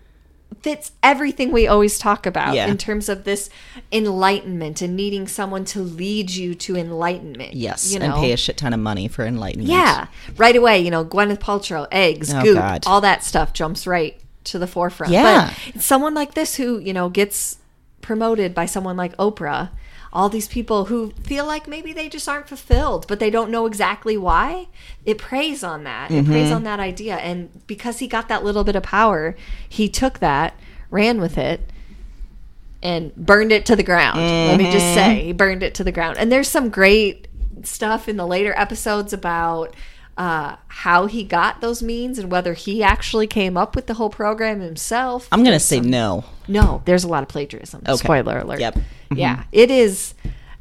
A: fits everything we always talk about
B: Yeah.
A: in terms of this enlightenment and needing someone to lead you to enlightenment.
B: Yes,
A: you know?
B: and pay a shit ton of money for enlightenment.
A: Yeah, right away. You know, Gwyneth Paltrow, eggs,
B: Oh,
A: goop,
B: God.
A: all that stuff jumps right to the forefront.
B: Yeah.
A: but someone like this who you know gets promoted by someone like Oprah. All these people who feel like maybe they just aren't fulfilled, but they don't know exactly why. It preys on that. It
B: Mm-hmm.
A: preys on that idea, and because he got that little bit of power, he took that, ran with it, and burned it to the ground. Let me
B: Mm-hmm.
A: just say, he burned it to the ground. And there's some great stuff in the later episodes about uh, how he got those means and whether he actually came up with the whole program himself.
B: I'm gonna say no.
A: No, there's a lot of plagiarism.
B: Okay.
A: Spoiler alert.
B: Yep. Mm-hmm.
A: Yeah, it is.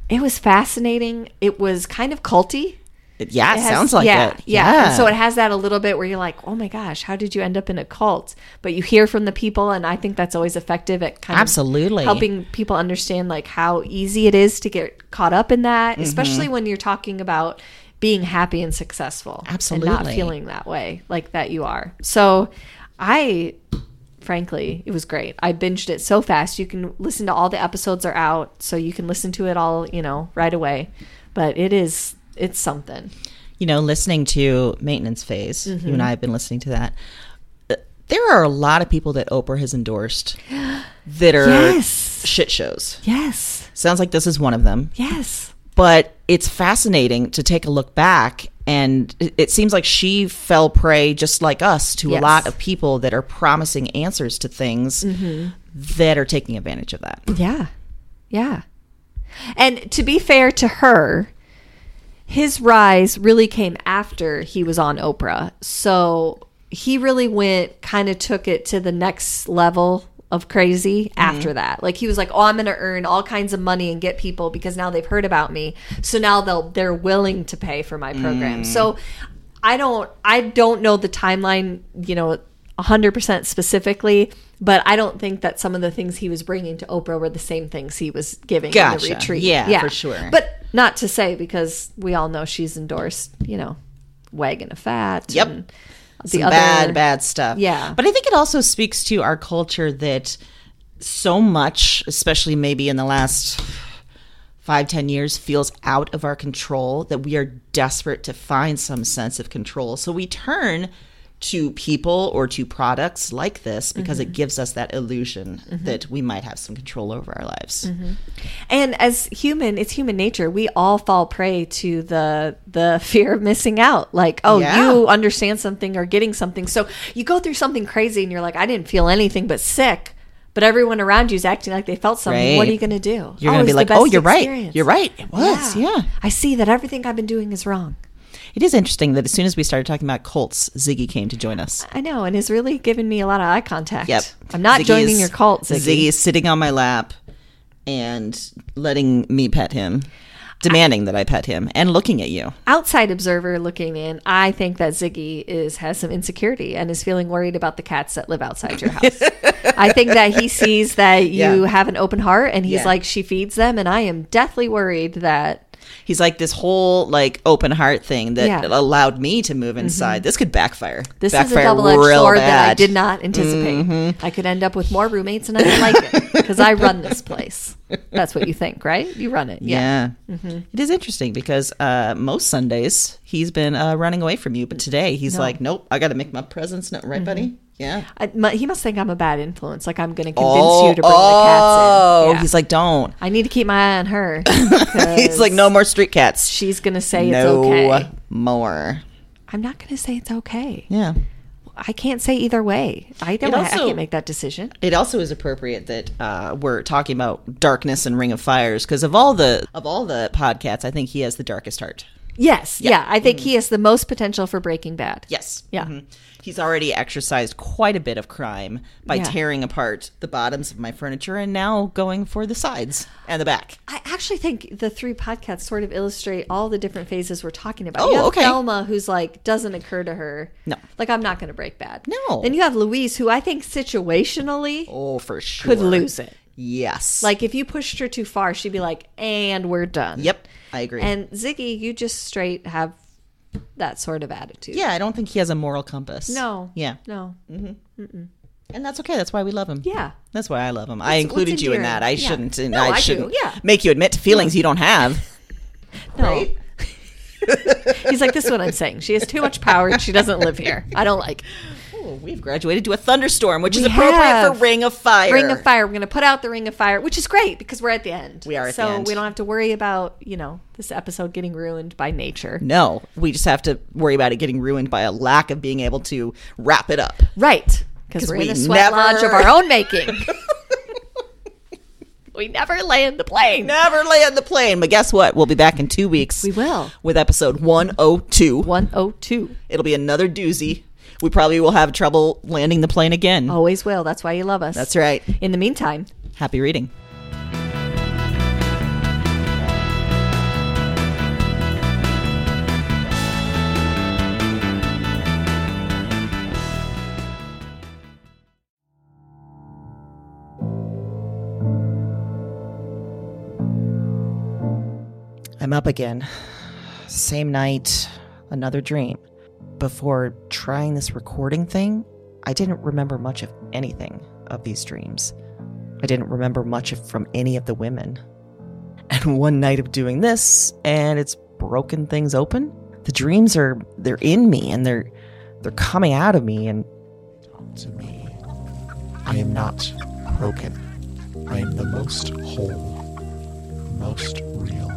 A: It was fascinating. It was kind of culty.
B: It- yeah, it
A: has-
B: sounds like
A: yeah,
B: it.
A: Yeah. And so it has that a little bit where you're like, oh my gosh, how did you end up in a cult? But you hear from the people, and I think that's always effective at kind
B: Absolutely.
A: of helping people understand like how easy it is to get caught up in that,
B: Mm-hmm.
A: especially when you're talking about being happy and successful. Absolutely. And not feeling that way, like that you are. So I frankly, it was great. I binged it so fast. You can listen to all the episodes are out, so you can listen to it all, you know, right away. But it is it's something.
B: you know, listening to Maintenance Phase,
A: Mm-hmm.
B: you and I have been listening to that. uh, There are a lot of people that Oprah has endorsed that are
A: Yes.
B: shit shows.
A: Yes.
B: Sounds like this is one of them.
A: Yes.
B: But it's fascinating to take a look back, and it seems like she fell prey, just like us, to a lot of people that are promising answers to things
A: Mm-hmm.
B: that are taking advantage of that.
A: Yeah. Yeah. And to be fair to her, his rise really came after he was on Oprah. So he really went, kind of took it to the next level of crazy after mm-hmm. that. Like he was like, "Oh, I'm going to earn all kinds of money and get people because now they've heard about me. So now they'll they're willing to pay for my program." Mm. So I don't I don't know the timeline, you know, 100% specifically, but I don't think that some of the things he was bringing to Oprah were the same things he was giving in the retreat.
B: Yeah, for sure.
A: But not to say because we all know she's endorsed, you know, wagon of fat.
B: Yep.
A: and
B: Some bad, bad stuff.
A: Yeah.
B: But I think it also speaks to our culture that so much, especially maybe in the last five, ten years, feels out of our control that we are desperate to find some sense of control. So we turn to people or to products like this because
A: Mm-hmm.
B: it gives us that illusion that we might have some control over our lives.
A: Mm-hmm. And as human, it's human nature. We all fall prey to the the fear of missing out. Like, oh,
B: Yeah.
A: you understand something or getting something. So you go through something crazy and you're like, I didn't feel anything but sick. But everyone around you is acting like they felt something. What are you going to do?
B: You're going to be like, oh, you're right. You're right. It was. Yeah.
A: I see that everything I've been doing is wrong.
B: It is interesting that as soon as we started talking about cults, Ziggy came to join us.
A: I know, and has really given me a lot of eye contact.
B: Yep.
A: I'm not joining your cult, Ziggy.
B: Ziggy is sitting on my lap and letting me pet him, demanding that I pet him, and looking at you.
A: Outside observer looking in, I think that Ziggy is has some insecurity and is feeling worried about the cats that live outside your house. I think that he sees that you
B: Yeah.
A: have an open heart, and he's
B: Yeah.
A: like, she feeds them, and I am deathly worried that
B: He's like this whole like open heart thing that
A: Yeah. Mm-hmm.
B: allowed me to move inside. This could backfire.
A: this is a double-edged
B: real
A: sword that I.
B: Mm-hmm.
A: did not anticipate. I could end up with more roommates, and I don't like it because I run this place. That's what you think, right? You run it, yeah. Mm-hmm.
B: It is interesting because uh, most Sundays he's been uh, running away from you, but today he's like, nope, I got to make my presence known. Right, buddy? Yeah.
A: I, he must think I'm a bad influence. Like I'm going to convince
B: Oh,
A: you to bring
B: oh,
A: the cats in. Yeah.
B: he's like, don't.
A: I need to keep my eye on her.
B: He's like, no more street cats.
A: She's going to say
B: no
A: it's okay.
B: more.
A: I'm not going to say it's okay.
B: Yeah.
A: I can't say either way. I don't.
B: It
A: I can't make that decision.
B: It also is appropriate that uh, we're talking about darkness and Ring of Fires because of all the of all the Podcats, I think he has the darkest heart.
A: Yes. Yeah. I think he has the most potential for Breaking Bad.
B: Yes.
A: Yeah.
B: Mhm. He's already exercised quite a bit of crime by
A: Yeah.
B: tearing apart the bottoms of my furniture and now going for the sides and the back.
A: I actually think the three Podcats sort of illustrate all the different phases we're talking about.
B: Oh,
A: you have
B: okay.
A: Thelma, who's like doesn't occur to her.
B: No.
A: Like I'm not going to break bad.
B: No.
A: Then you have Louise, who I think situationally
B: Oh, for sure.
A: could lose it.
B: Yes.
A: Like if you pushed her too far, she'd be like, "And we're done."
B: Yep. I agree.
A: And Ziggy, you just straight have that sort of attitude.
B: yeah, I don't think he has a moral compass.
A: No.
B: Yeah.
A: No. Mm-hmm. Mm-mm.
B: And that's okay. That's why we love him.
A: Yeah.
B: That's why I love him. I included you in that. I
A: Yeah.
B: shouldn't.
A: No,
B: I
A: I do.
B: shouldn't
A: Yeah.
B: make you admit to feelings you don't have.
A: No.
B: Right?
A: He's like, this is what I'm saying. She has too much power and she doesn't live here. I don't like.
B: Oh, we've graduated to a thunderstorm, which is
A: We
B: appropriate
A: have.
B: for Ring of Fire.
A: Ring of Fire. We're going to put out the Ring of Fire, which is great because we're at the end.
B: We are at the
A: so we don't have to worry about you know this episode getting ruined by nature.
B: No, we just have to worry about it getting ruined by a lack of being able to wrap it up.
A: Right. Because we're
B: we
A: in a sweat
B: never-
A: lodge of our own making. we never land the plane.
B: Never land the plane. But guess what? We'll be back in two weeks.
A: We will.
B: With episode 102.
A: 102.
B: It'll be another doozy. We probably will have trouble landing the plane again.
A: Always will. That's why you love us.
B: That's right.
A: In the meantime,
B: Happy reading. I'm up again. Same night, another dream. Before trying this recording thing, I didn't remember much of anything of these dreams. I didn't remember much from any of the women. And one night of doing this, and it's broken things open. The dreams are they're in me and they're they're coming out of me and
C: to me. I am not broken. I am the most whole, most real.